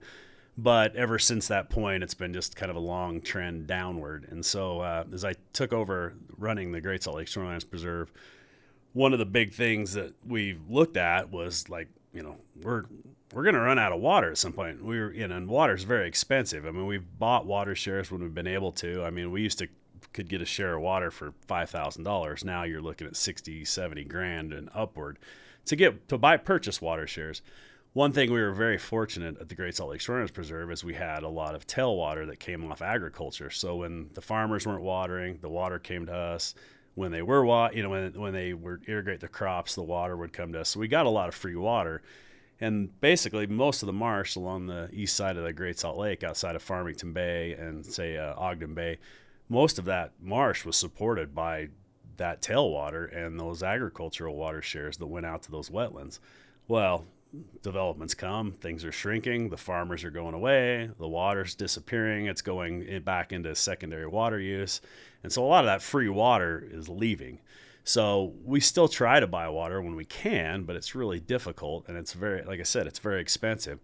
Speaker 10: But ever since that point, it's been just kind of a long trend downward. And so uh, as I took over running the Great Salt Lake Shorelands Preserve one of the big things that we looked at was like, you know, we're we're to run out of water at some point. We were, you know, and water is very expensive. I mean, we've bought water shares when we've been able to. I mean, we used to could get a share of water for $5,000. Now you're looking at 60, 70 grand and upward to get to buy purchase water shares. One thing we were very fortunate at the Great Salt Lake Shorelands Preserve is we had a lot of tailwater that came off agriculture. So when the farmers weren't watering, the water came to us when they were wa- you know when when they were irrigate the crops the water would come to us so we got a lot of free water and basically most of the marsh along the east side of the Great Salt Lake outside of Farmington Bay and say uh, Ogden Bay most of that marsh was supported by that tailwater and those agricultural water shares that went out to those wetlands. Well, developments come, things are shrinking, the farmers are going away, the water's disappearing, it's going back into secondary water use. And so a lot of that free water is leaving. So we still try to buy water when we can, but it's really difficult and it's very like I said, it's very expensive.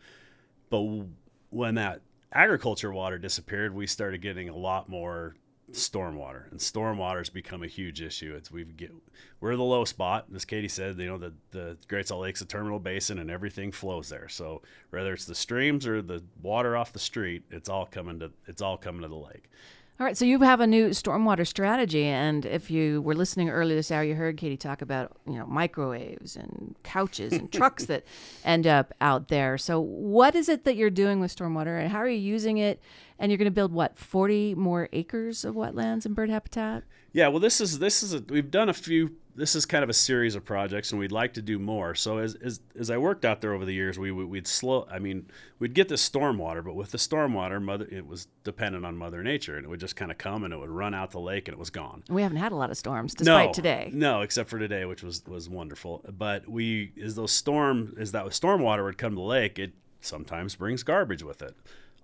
Speaker 10: But when that agriculture water disappeared, we started getting a lot more stormwater, and stormwater has become a huge issue. It's we've get we're the low spot, as Katie said. You know, the the Great Salt Lake's a terminal basin, and everything flows there. So whether it's the streams or the water off the street, it's all coming to it's all coming to the lake.
Speaker 3: All right, so you have a new stormwater strategy, and if you were listening earlier this hour, you heard Katie talk about you know microwaves and couches and trucks that end up out there. So, what is it that you're doing with stormwater, and how are you using it? And you're going to build what 40 more acres of wetlands and bird habitat?
Speaker 10: Yeah, well, this is this is a, we've done a few this is kind of a series of projects and we'd like to do more. So as, as, as I worked out there over the years, we we'd slow. I mean, we'd get the stormwater, but with the stormwater, mother it was dependent on Mother Nature, and it would just kind of come and it would run out the lake and it was gone.
Speaker 3: We haven't had a lot of storms, despite
Speaker 10: no,
Speaker 3: today.
Speaker 10: No, except for today, which was was wonderful. But we as those storm as that stormwater would come to the lake, it sometimes brings garbage with it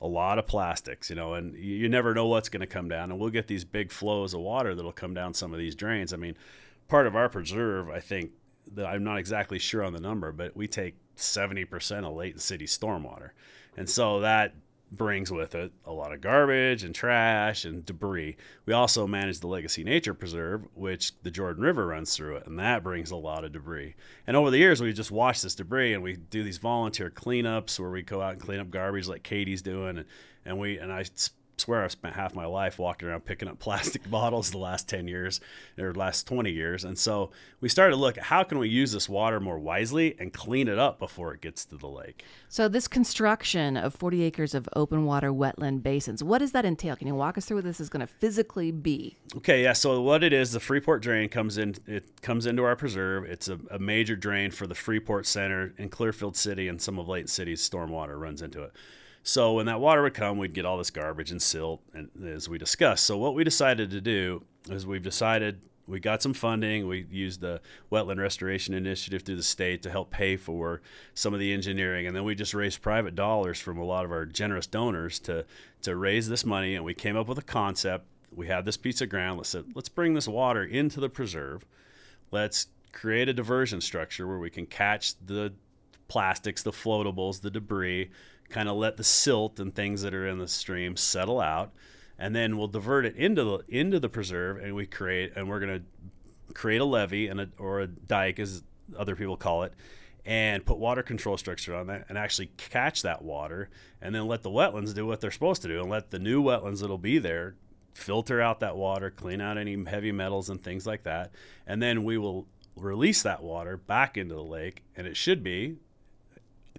Speaker 10: a lot of plastics, you know, and you never know what's going to come down. And we'll get these big flows of water that'll come down some of these drains. I mean, part of our preserve, I think that I'm not exactly sure on the number, but we take 70% of Layton City stormwater. And so that brings with it a lot of garbage and trash and debris. We also manage the Legacy Nature Preserve, which the Jordan River runs through it, and that brings a lot of debris. And over the years, we just watch this debris and we do these volunteer cleanups where we go out and clean up garbage like Katie's doing, and, and we and I swear I've spent half my life walking around picking up plastic bottles the last 10 years or last 20 years. And so we started to look at how can we use this water more wisely and clean it up before it gets to the lake.
Speaker 3: So this construction of 40 acres of open water wetland basins, what does that entail? Can you walk us through what this is going to physically be?
Speaker 10: Okay, yeah. So what it is, the Freeport drain comes in. It comes into our preserve. It's a, a major drain for the Freeport Center in Clearfield City, and some of Layton City's stormwater runs into it. So when that water would come, we'd get all this garbage and silt, and as we discussed. So what we decided to do is we've decided we got some funding. We used the Wetland Restoration Initiative through the state to help pay for some of the engineering, and then we just raised private dollars from a lot of our generous donors to to raise this money. And we came up with a concept. We had this piece of ground. Let's let's bring this water into the preserve. Let's create a diversion structure where we can catch the plastics, the floatables, the debris, kind of let the silt and things that are in the stream settle out, and then we'll divert it into the into the preserve, and we create and we're gonna create a levee and a, or a dike as other people call it, and put water control structure on that and actually catch that water, and then let the wetlands do what they're supposed to do, and let the new wetlands that'll be there filter out that water, clean out any heavy metals and things like that, and then we will release that water back into the lake, and it should be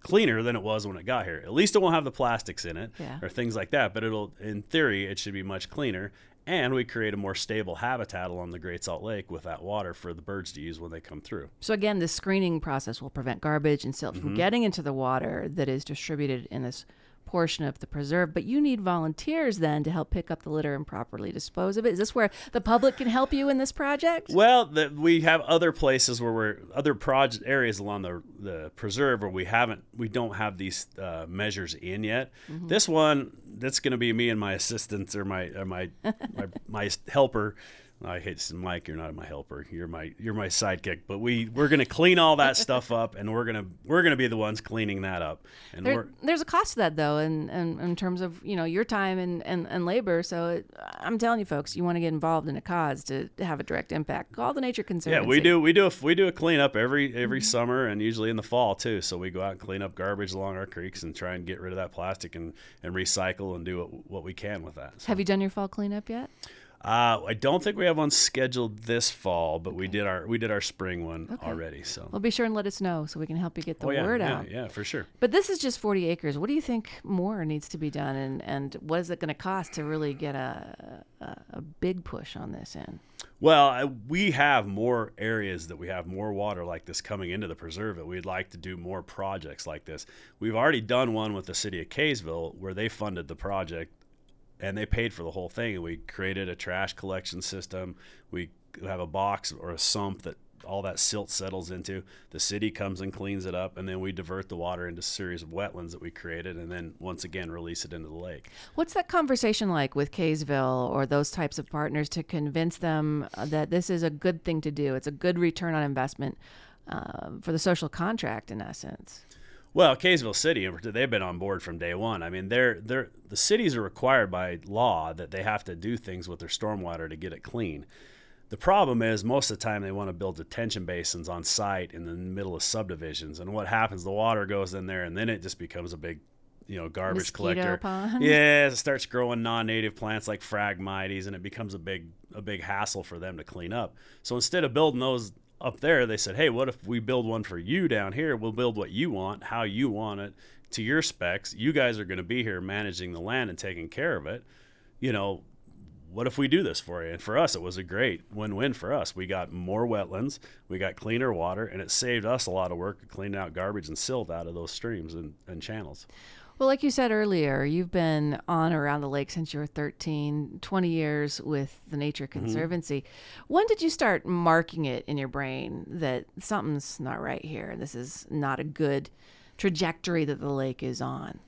Speaker 10: cleaner than it was when it got here. At least it won't have the plastics in it
Speaker 3: yeah.
Speaker 10: or things like that, but it'll in theory it should be much cleaner and we create a more stable habitat along the Great Salt Lake with that water for the birds to use when they come through.
Speaker 3: So again, this screening process will prevent garbage and silt mm-hmm. from getting into the water that is distributed in this portion of the preserve, but you need volunteers then to help pick up the litter and properly dispose of it. Is this where the public can help you in this project?
Speaker 10: Well, the, we have other places where we're other project areas along the the preserve where we haven't we don't have these uh, measures in yet. Mm-hmm. This one, that's going to be me and my assistants or my or my, my my helper I hate say, Mike, you're not my helper. You're my you're my sidekick. But we we're gonna clean all that stuff up, and we're gonna we're gonna be the ones cleaning that up. And
Speaker 3: there, there's a cost to that though, in, in, in terms of you know your time and and, and labor. So it, I'm telling you, folks, you want to get involved in a cause to have a direct impact. Call the Nature Conservancy.
Speaker 10: Yeah, we do we do a, we do a cleanup every every mm-hmm. summer and usually in the fall too. So we go out and clean up garbage along our creeks and try and get rid of that plastic and and recycle and do what, what we can with that.
Speaker 3: So. Have you done your fall cleanup yet?
Speaker 10: Uh, I don't think we have one scheduled this fall, but okay. we did our we did our spring one okay. already. So
Speaker 3: well, be sure and let us know so we can help you get the
Speaker 10: oh, yeah,
Speaker 3: word
Speaker 10: yeah,
Speaker 3: out.
Speaker 10: Yeah, for sure.
Speaker 3: But this is just 40 acres. What do you think more needs to be done, and and what is it going to cost to really get a, a, a big push on this end?
Speaker 10: Well, I, we have more areas that we have more water like this coming into the preserve that we'd like to do more projects like this. We've already done one with the city of Kaysville where they funded the project and they paid for the whole thing. And we created a trash collection system. We have a box or a sump that all that silt settles into. The city comes and cleans it up, and then we divert the water into a series of wetlands that we created, and then once again release it into the lake.
Speaker 3: What's that conversation like with Kaysville or those types of partners to convince them uh, that this is a good thing to do? It's a good return on investment uh, for the social contract, in essence.
Speaker 10: Well, Kaysville City, they've been on board from day one. I mean, they're they're the cities are required by law that they have to do things with their stormwater to get it clean. The problem is most of the time they want to build detention basins on site in the middle of subdivisions, and what happens? The water goes in there, and then it just becomes a big, you know, garbage
Speaker 3: Mosquito
Speaker 10: collector.
Speaker 3: pond.
Speaker 10: Yeah, it starts growing non-native plants like Phragmites, and it becomes a big a big hassle for them to clean up. So instead of building those up there, they said, hey, what if we build one for you down here? We'll build what you want, how you want it, to your specs. You guys are going to be here managing the land and taking care of it. You know, what if we do this for you? And for us, it was a great win win for us. We got more wetlands, we got cleaner water, and it saved us a lot of work cleaning out garbage and silt out of those streams and, and channels.
Speaker 3: Well, like you said earlier, you've been on around the lake since you were 13, 20 years with the Nature Conservancy. When did you start marking it in your brain that something's not right here? This is not a good trajectory that the lake is on.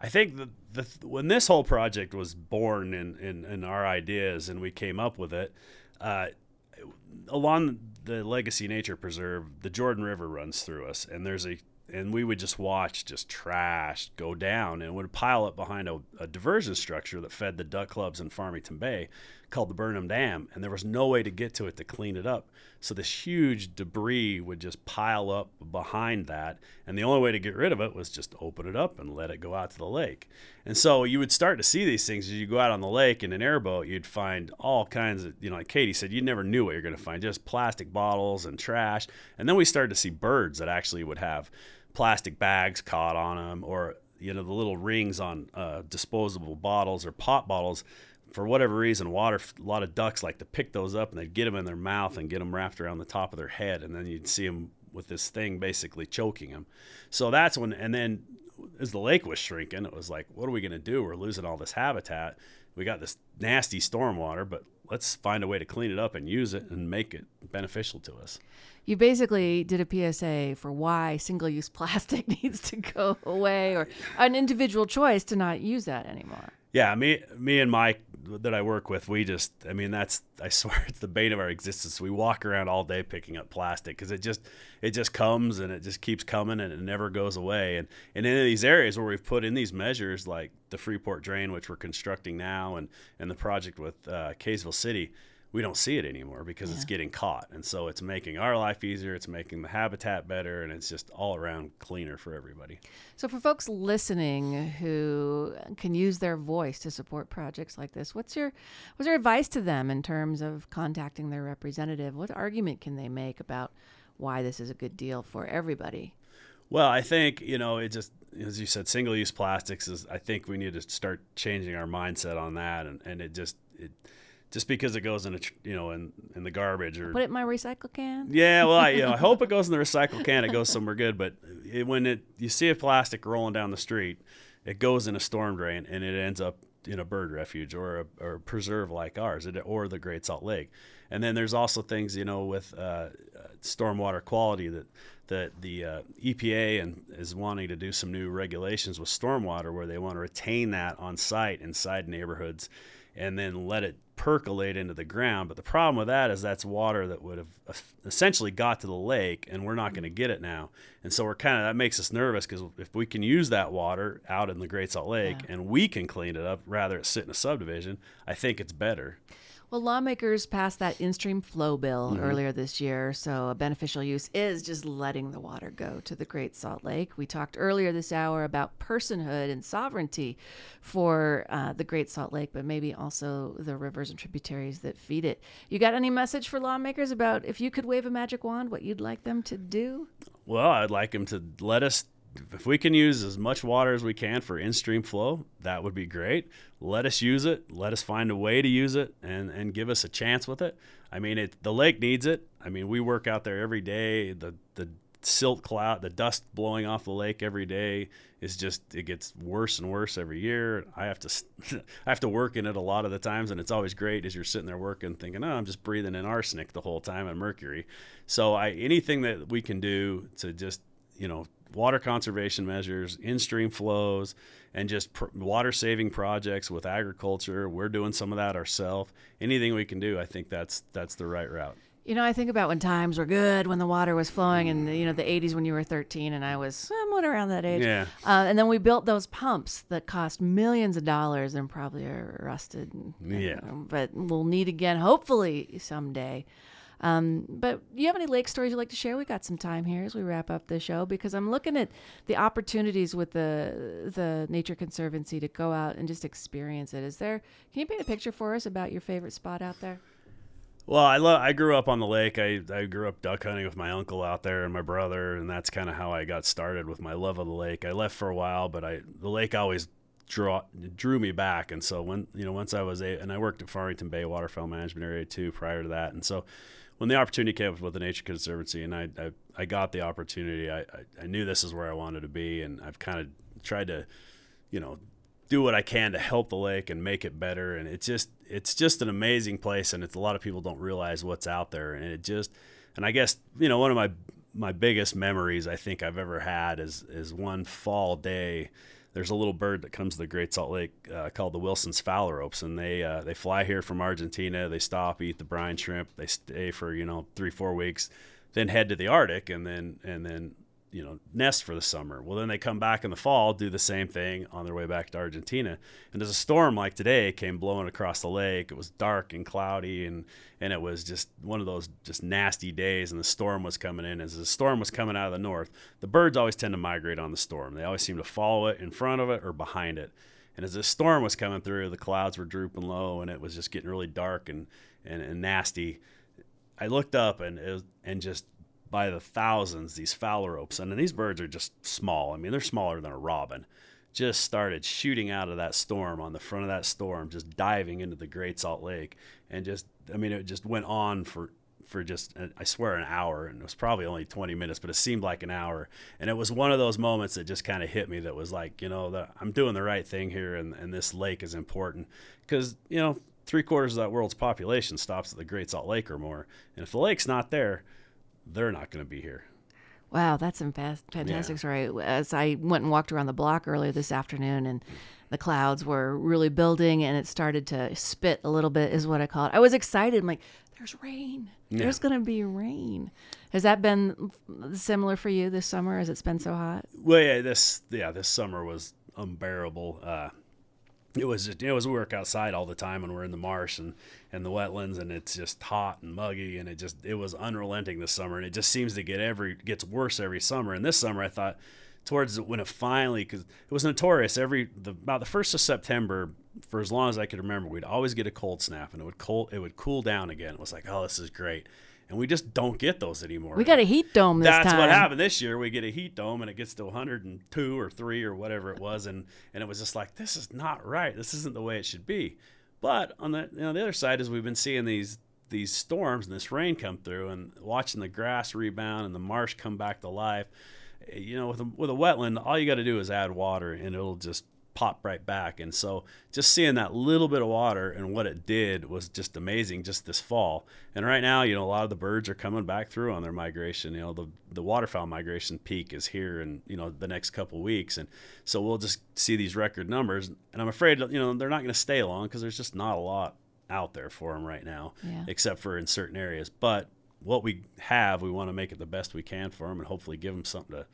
Speaker 10: I think the, the when this whole project was born in, in, in our ideas and we came up with it, uh, along the Legacy Nature Preserve, the Jordan River runs through us, and there's a and we would just watch just trash go down and would pile up behind a, a diversion structure that fed the duck clubs in Farmington Bay called the Burnham Dam, and there was no way to get to it to clean it up. So this huge debris would just pile up behind that, and the only way to get rid of it was just open it up and let it go out to the lake. And so you would start to see these things as you go out on the lake in an airboat. You'd find all kinds of, you know, like Katie said, you never knew what you're going to find, just plastic bottles and trash. And then we started to see birds that actually would have plastic bags caught on them or you know the little rings on uh, disposable bottles or pop bottles for whatever reason, water a lot of ducks like to pick those up and they'd get them in their mouth and get them wrapped around the top of their head, and then you'd see them with this thing basically choking them. So that's when, and then as the lake was shrinking, it was like, what are we going to do? We're losing all this habitat. We got this nasty stormwater, but let's find a way to clean it up and use it and make it beneficial to us.
Speaker 3: You basically did a PSA for why single use plastic needs to go away or an individual choice to not use that anymore.
Speaker 10: Yeah, me, me and Mike that I work with, we just, I mean, that's, I swear, it's the bane of our existence. We walk around all day picking up plastic because it just, it just comes and it just keeps coming and it never goes away. And, and in these areas where we've put in these measures, like the Freeport Drain, which we're constructing now, and and the project with uh, Kaysville City, we don't see it anymore because yeah. it's getting caught. And so it's making our life easier, it's making the habitat better, and it's just all around cleaner for everybody.
Speaker 3: So, for folks listening who can use their voice to support projects like this, what's your what's your advice to them in terms of contacting their representative? What argument can they make about why this is a good deal for everybody?
Speaker 10: Well, I think, you know, it just as you said, single use plastics is I think we need to start changing our mindset on that and, and it just it just because it goes in a you know in in the garbage or
Speaker 3: put it in my recycle can.
Speaker 10: Yeah, well, I, you know, I hope it goes in the recycle can. It goes somewhere good, but it, when it you see a plastic rolling down the street, it goes in a storm drain and it ends up in a bird refuge or a, or a preserve like ours or the Great Salt Lake. And then there's also things you know with uh, stormwater quality that that the uh, EPA and is wanting to do some new regulations with stormwater where they want to retain that on site inside neighborhoods and then let it percolate into the ground. But the problem with that is that's water that would have essentially got to the lake, and we're not going to get it now. And so we're kind of that makes us nervous because if we can use that water out in the Great Salt Lake yeah. and we can clean it up rather than sit in a subdivision, I think it's better.
Speaker 3: Well, lawmakers passed that in stream flow bill
Speaker 10: Mm-hmm.
Speaker 3: earlier this year. So, a beneficial use is just letting the water go to the Great Salt Lake. We talked earlier this hour about personhood and sovereignty for uh, the Great Salt Lake, but maybe also the rivers and tributaries that feed it. You got any message for lawmakers about if you could wave a magic wand, what you'd like them to do?
Speaker 10: Well, I'd like them to let us if we can use as much water as we can for in-stream flow, that would be great. Let us use it. Let us find a way to use it and, and give us a chance with it. I mean, it, the lake needs it. I mean, we work out there every day. The the silt cloud, the dust blowing off the lake every day is just it gets worse and worse every year. I have to I have to work in it a lot of the times, and it's always great as you're sitting there working, thinking, "Oh, I'm just breathing in arsenic the whole time and mercury." So I anything that we can do to just you know water conservation measures, in stream flows, and just pr- water saving projects with agriculture. We're doing some of that ourselves. Anything we can do, I think that's that's the right route.
Speaker 3: You know, I think about when times were good, when the water was flowing, and you know the '80s when you were 13 and I was somewhat around that age.
Speaker 10: Yeah.
Speaker 3: Uh, and then we built those pumps that cost millions of dollars and probably are rusted. And,
Speaker 10: Yeah.
Speaker 3: But we'll need again, hopefully someday. Um, but you have any lake stories you'd like to share? We got some time here as we wrap up the show because I'm looking at the opportunities with the the Nature Conservancy to go out and just experience it. Is there? Can you paint a picture for us about your favorite spot out there?
Speaker 10: Well, I love. I grew up on the lake. I, I grew up duck hunting with my uncle out there and my brother, and that's kind of how I got started with my love of the lake. I left for a while, but I the lake always draw drew me back, and so when you know once I was a and I worked at Farmington Bay Waterfowl Management Area too prior to that, and so when the opportunity came up with the Nature Conservancy, and I I, I got the opportunity, I, I I knew this is where I wanted to be, and I've kind of tried to, you know, do what I can to help the lake and make it better. And it's just it's just an amazing place, and it's a lot of people don't realize what's out there. And it just and I guess you know one of my my biggest memories I think I've ever had is is one fall day. There's a little bird that comes to the Great Salt Lake uh, called the Wilson's phalaropes, and they uh, they fly here from Argentina. They stop, eat the brine shrimp. They stay for you know three four weeks, then head to the Arctic, and then and then you know nest for the summer. Well, then they come back in the fall, do the same thing on their way back to Argentina. And as a storm like today came blowing across the lake, it was dark and cloudy, and and it was just one of those just nasty days. And the storm was coming in. As the storm was coming out of the north, the birds always tend to migrate on the storm. They always seem to follow it in front of it or behind it. And as the storm was coming through, the clouds were drooping low, and it was just getting really dark and and, and nasty. I looked up and was, and just by the thousands these phalaropes and these birds are just small. I mean they're smaller than a robin. Just started shooting out of that storm on the front of that storm just diving into the great salt lake. And just i mean it just went on for for just uh, i swear an hour. And it was probably only 20 minutes but it seemed like an hour. And it was one of those moments that just kind of hit me that was like you know i'm doing the right thing here and, and this lake is important. Because you know three quarters of that world's population stops at the great salt lake or more. And if the lake's not there they're not going to be here.
Speaker 3: Wow, that's a fantastic story. As I went and walked around the block earlier this afternoon, and the clouds were really building, and it started to spit a little bit, is what I call it. I was excited. I'm like, "There's rain.
Speaker 10: Yeah.
Speaker 3: There's going to be rain." Has that been similar for you this summer? Has it been so hot?
Speaker 10: Well, yeah, this yeah, this summer was unbearable. Uh, it was just, it was we work outside all the time when we're in the marsh and and the wetlands and it's just hot and muggy and it just it was unrelenting this summer and it just seems to get every gets worse every summer. And this summer I thought towards when it finally because it was notorious every the, about the first of September for as long as I could remember we'd always get a cold snap and it would cold it would cool down again. It was like oh this is great and we just don't get those anymore.
Speaker 3: We got a heat dome this time.
Speaker 10: That's
Speaker 3: time.
Speaker 10: what happened this year. We get a heat dome and it gets to 102 or 3 or whatever it was and and it was just like this is not right. This isn't the way it should be. But on the you know, the other side is we've been seeing these these storms and this rain come through and watching the grass rebound and the marsh come back to life. You know, with a, with a wetland, all you got to do is add water and it'll just pop right back. And so just seeing that little bit of water and what it did was just amazing just this fall. And right now, you know, a lot of the birds are coming back through on their migration. You know, the the waterfowl migration peak is here in, you know, the next couple weeks. And so we'll just see these record numbers. And I'm afraid, you know, they're not going to stay long because there's just not a lot out there for them right now,
Speaker 3: Yeah.
Speaker 10: except for in certain areas. But what we have, we want to make it the best we can for them and hopefully give them something to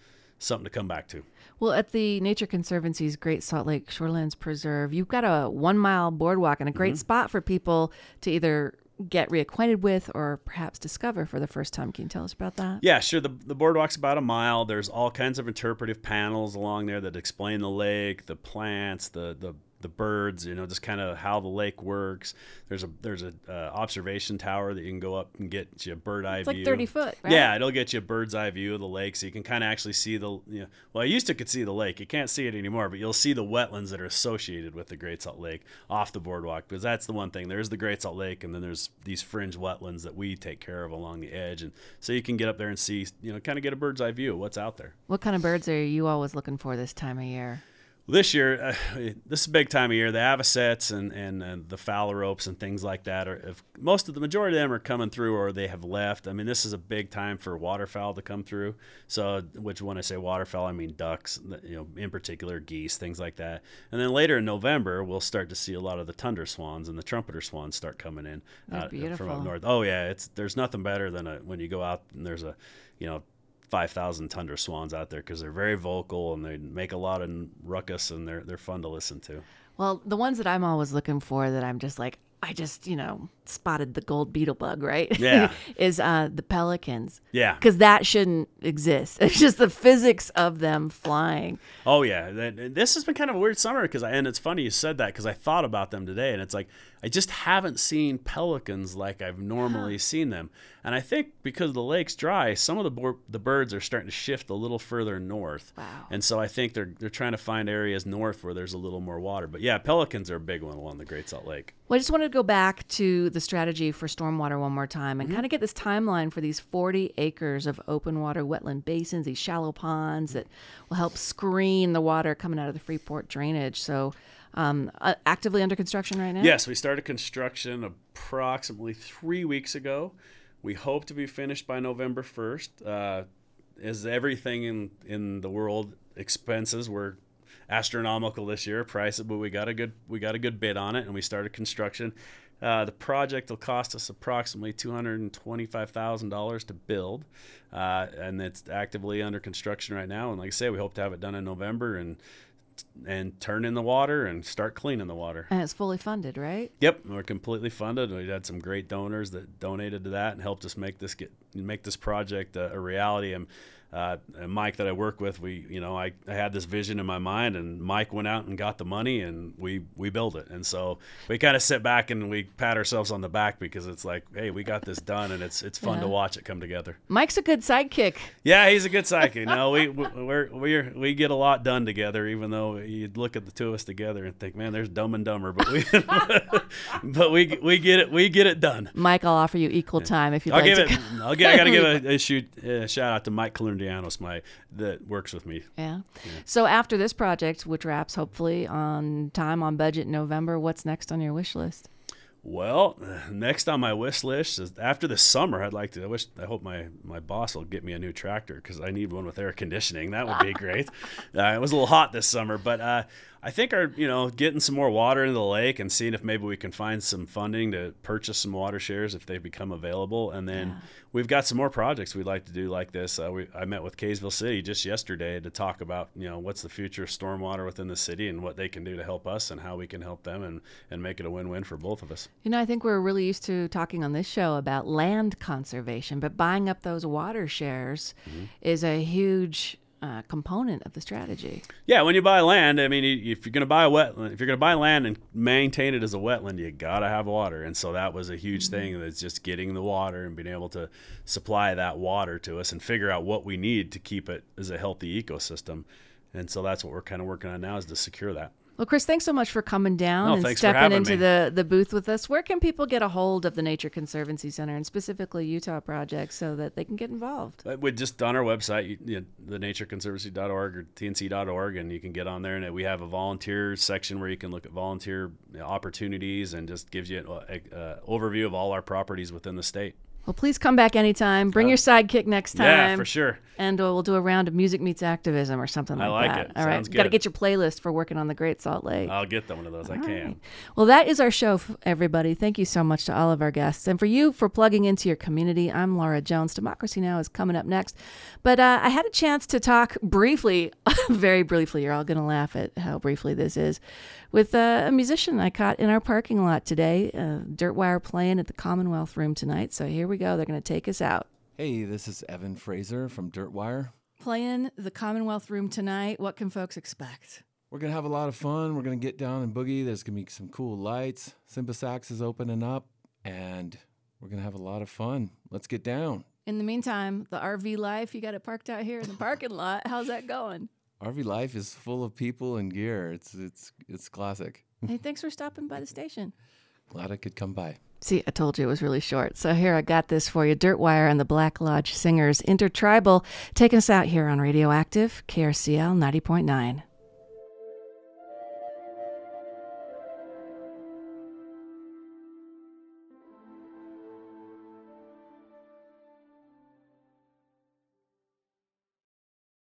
Speaker 10: something to come back to.
Speaker 3: Well, at the Nature Conservancy's Great Salt Lake Shorelands Preserve, you've got a one mile boardwalk and a great
Speaker 10: Mhm.
Speaker 3: spot for people to either get reacquainted with or perhaps discover for the first time. Can you tell us about that?
Speaker 10: Yeah, sure. The, the boardwalk's about a mile. There's all kinds of interpretive panels along there that explain the lake, the plants, the the the birds, you know, just kind of how the lake works. There's a there's a uh, observation tower that you can go up and get you a bird eye
Speaker 3: It's
Speaker 10: view.
Speaker 3: like 30 foot, right?
Speaker 10: Yeah, it'll get you a bird's eye view of the lake, so you can kind of actually see the. You know, well, I used to could see the lake. You can't see it anymore, but you'll see the wetlands that are associated with the Great Salt Lake off the boardwalk because that's the one thing. There's the Great Salt Lake, and then there's these fringe wetlands that we take care of along the edge, and so you can get up there and see, you know, kind of get a bird's eye view of what's out there.
Speaker 3: What kind of birds are you always looking for this time of year?
Speaker 10: This year, uh, this is a big time of year. The avocets and, and, and the phalaropes and things like that are if most of the majority of them are coming through or they have left. I mean, this is a big time for waterfowl to come through. So, which when I say waterfowl, I mean ducks, you know, in particular geese, things like that. And then later in November, we'll start to see a lot of the tundra swans and the trumpeter swans start coming in uh, from up north. Oh yeah, it's there's nothing better than a, when you go out and there's a, you know. 5,000 tundra swans out there because they're very vocal and they make a lot of ruckus and they're they're fun to listen to.
Speaker 3: Well, the ones that I'm always looking for that I'm just like, I just, you know, spotted the gold beetle bug, right?
Speaker 10: Yeah.
Speaker 3: is uh, the pelicans.
Speaker 10: Yeah.
Speaker 3: Because that shouldn't exist. It's just the physics of them flying.
Speaker 10: Oh yeah, this has been kind of a weird summer because I and it's funny you said that because I thought about them today and it's like I just haven't seen pelicans like I've normally seen them, and I think because the lake's dry, some of the the birds are starting to shift a little further north.
Speaker 3: Wow.
Speaker 10: And so I think they're they're trying to find areas north where there's a little more water. But yeah, pelicans are a big one along the Great Salt Lake.
Speaker 3: Well, I just wanted to go back to the strategy for stormwater one more time
Speaker 10: Mm-hmm.
Speaker 3: and kind of get this timeline for these 40 acres of open water wetland basins, these shallow ponds that will help screen the water coming out of the Freeport drainage. So, um, uh, actively under construction right now?
Speaker 10: Yes, we started construction approximately three weeks ago. We hope to be finished by November 1st. Uh, as everything in, in the world, expenses were astronomical this year, prices, but we got a good we got a good bid on it, and we started construction. Uh, the project will cost us approximately two hundred and twenty-five thousand dollars to build, uh, and it's actively under construction right now. And like I say, we hope to have it done in November and and turn in the water and start cleaning the water.
Speaker 3: And it's fully funded, right?
Speaker 10: Yep, we're completely funded. We had some great donors that donated to that and helped us make this get make this project a, a reality. And, uh, and Mike that I work with, we you know I, I had this vision in my mind, and Mike went out and got the money, and we we built it. And so we kind of sit back and we pat ourselves on the back because it's like, hey, we got this done, and it's it's fun
Speaker 3: Yeah.
Speaker 10: to watch it come together.
Speaker 3: Mike's a good sidekick.
Speaker 10: Yeah, he's a good sidekick. No, we we're, we're we get a lot done together. Even though you look at the two of us together and think, man, there's Dumb and Dumber, but we but we we get it we get it done.
Speaker 3: Mike, I'll offer you equal time if you'd
Speaker 10: I'll
Speaker 3: like
Speaker 10: give
Speaker 3: to.
Speaker 10: it. I'll get. I gotta give a, a shoot a shout out to Mike Calundianos, my that works with me.
Speaker 3: Yeah. So after this project, which wraps hopefully on time, on budget in November, what's next on your wish list?
Speaker 10: Well, next on my wish list is after the summer. I'd like to. I wish. I hope my my boss will get me a new tractor because I need one with air conditioning. That would be great. uh, it was a little hot this summer, but uh, I think are you know getting some more water into the lake and seeing if maybe we can find some funding to purchase some water shares if they become available, and then we've got some more projects we'd like to do like this. Uh, we, I met with Kaysville City just yesterday to talk about you know what's the future of stormwater within the city and what they can do to help us and how we can help them and and make it a win-win for both of us.
Speaker 3: You know, I think we're really used to talking on this show about land conservation, but buying up those water shares
Speaker 10: Mm-hmm.
Speaker 3: is a huge uh, component of the strategy.
Speaker 10: Yeah, when you buy land, I mean, if you're going to buy a wetland, if you're going to buy land and maintain it as a wetland, you got to have water. And so that was a huge thing that's just getting the water and being able to supply that water to us and figure out what we need to keep it as a healthy ecosystem. And so that's what we're kind of working on now is to secure that.
Speaker 3: Well, Chris, thanks so much for coming down
Speaker 10: No,
Speaker 3: and stepping into
Speaker 10: me.
Speaker 3: the, the booth with us. Where can people get a hold of the Nature Conservancy Center and specifically Utah Project so that they can get involved?
Speaker 10: Uh, We just on our website, you, you, the natureconservancy.org or tnc.org, and you can get on there. And we have a volunteer section where you can look at volunteer opportunities and just gives you an uh, overview of all our properties within the state.
Speaker 3: Well, please come back anytime. Bring your sidekick next time.
Speaker 10: Yeah, for sure.
Speaker 3: And uh, we'll do a round of music meets activism or something
Speaker 10: I
Speaker 3: like,
Speaker 10: like
Speaker 3: that.
Speaker 10: it.
Speaker 3: All right, got to get your playlist for working on the Great Salt Lake.
Speaker 10: I'll get one of those. I can.
Speaker 3: right. Well, that is our show, everybody. Thank you so much to all of our guests. And for you for plugging into your community, I'm Laura Jones. Democracy Now! is coming up next. But uh, I had a chance to talk briefly, very briefly, you're all going to laugh at how briefly this is, with uh, a musician I caught in our parking lot today. Uh, Dirtwire playing at the Commonwealth Room tonight. So here we go. They're going to take us out.
Speaker 11: Hey, this is Evan Fraser from Dirtwire.
Speaker 3: Playing the Commonwealth Room tonight. What can folks expect?
Speaker 11: we're gonna have a lot of fun. We're gonna get down and boogie. There's gonna be some cool lights. Simba Sax is opening up, and we're gonna have a lot of fun. Let's get down.
Speaker 3: In the meantime, the RV life, you got it parked out here in the parking lot. How's that going?
Speaker 11: RV life is full of people and gear. It's it's it's classic.
Speaker 3: Hey, thanks for stopping by the station.
Speaker 11: Glad I could come by.
Speaker 3: See, I told you it was really short. So here I got this for you. Dirtwire and the Black Lodge Singers Intertribal taking us out here on Radioactive, KRCL 90.9.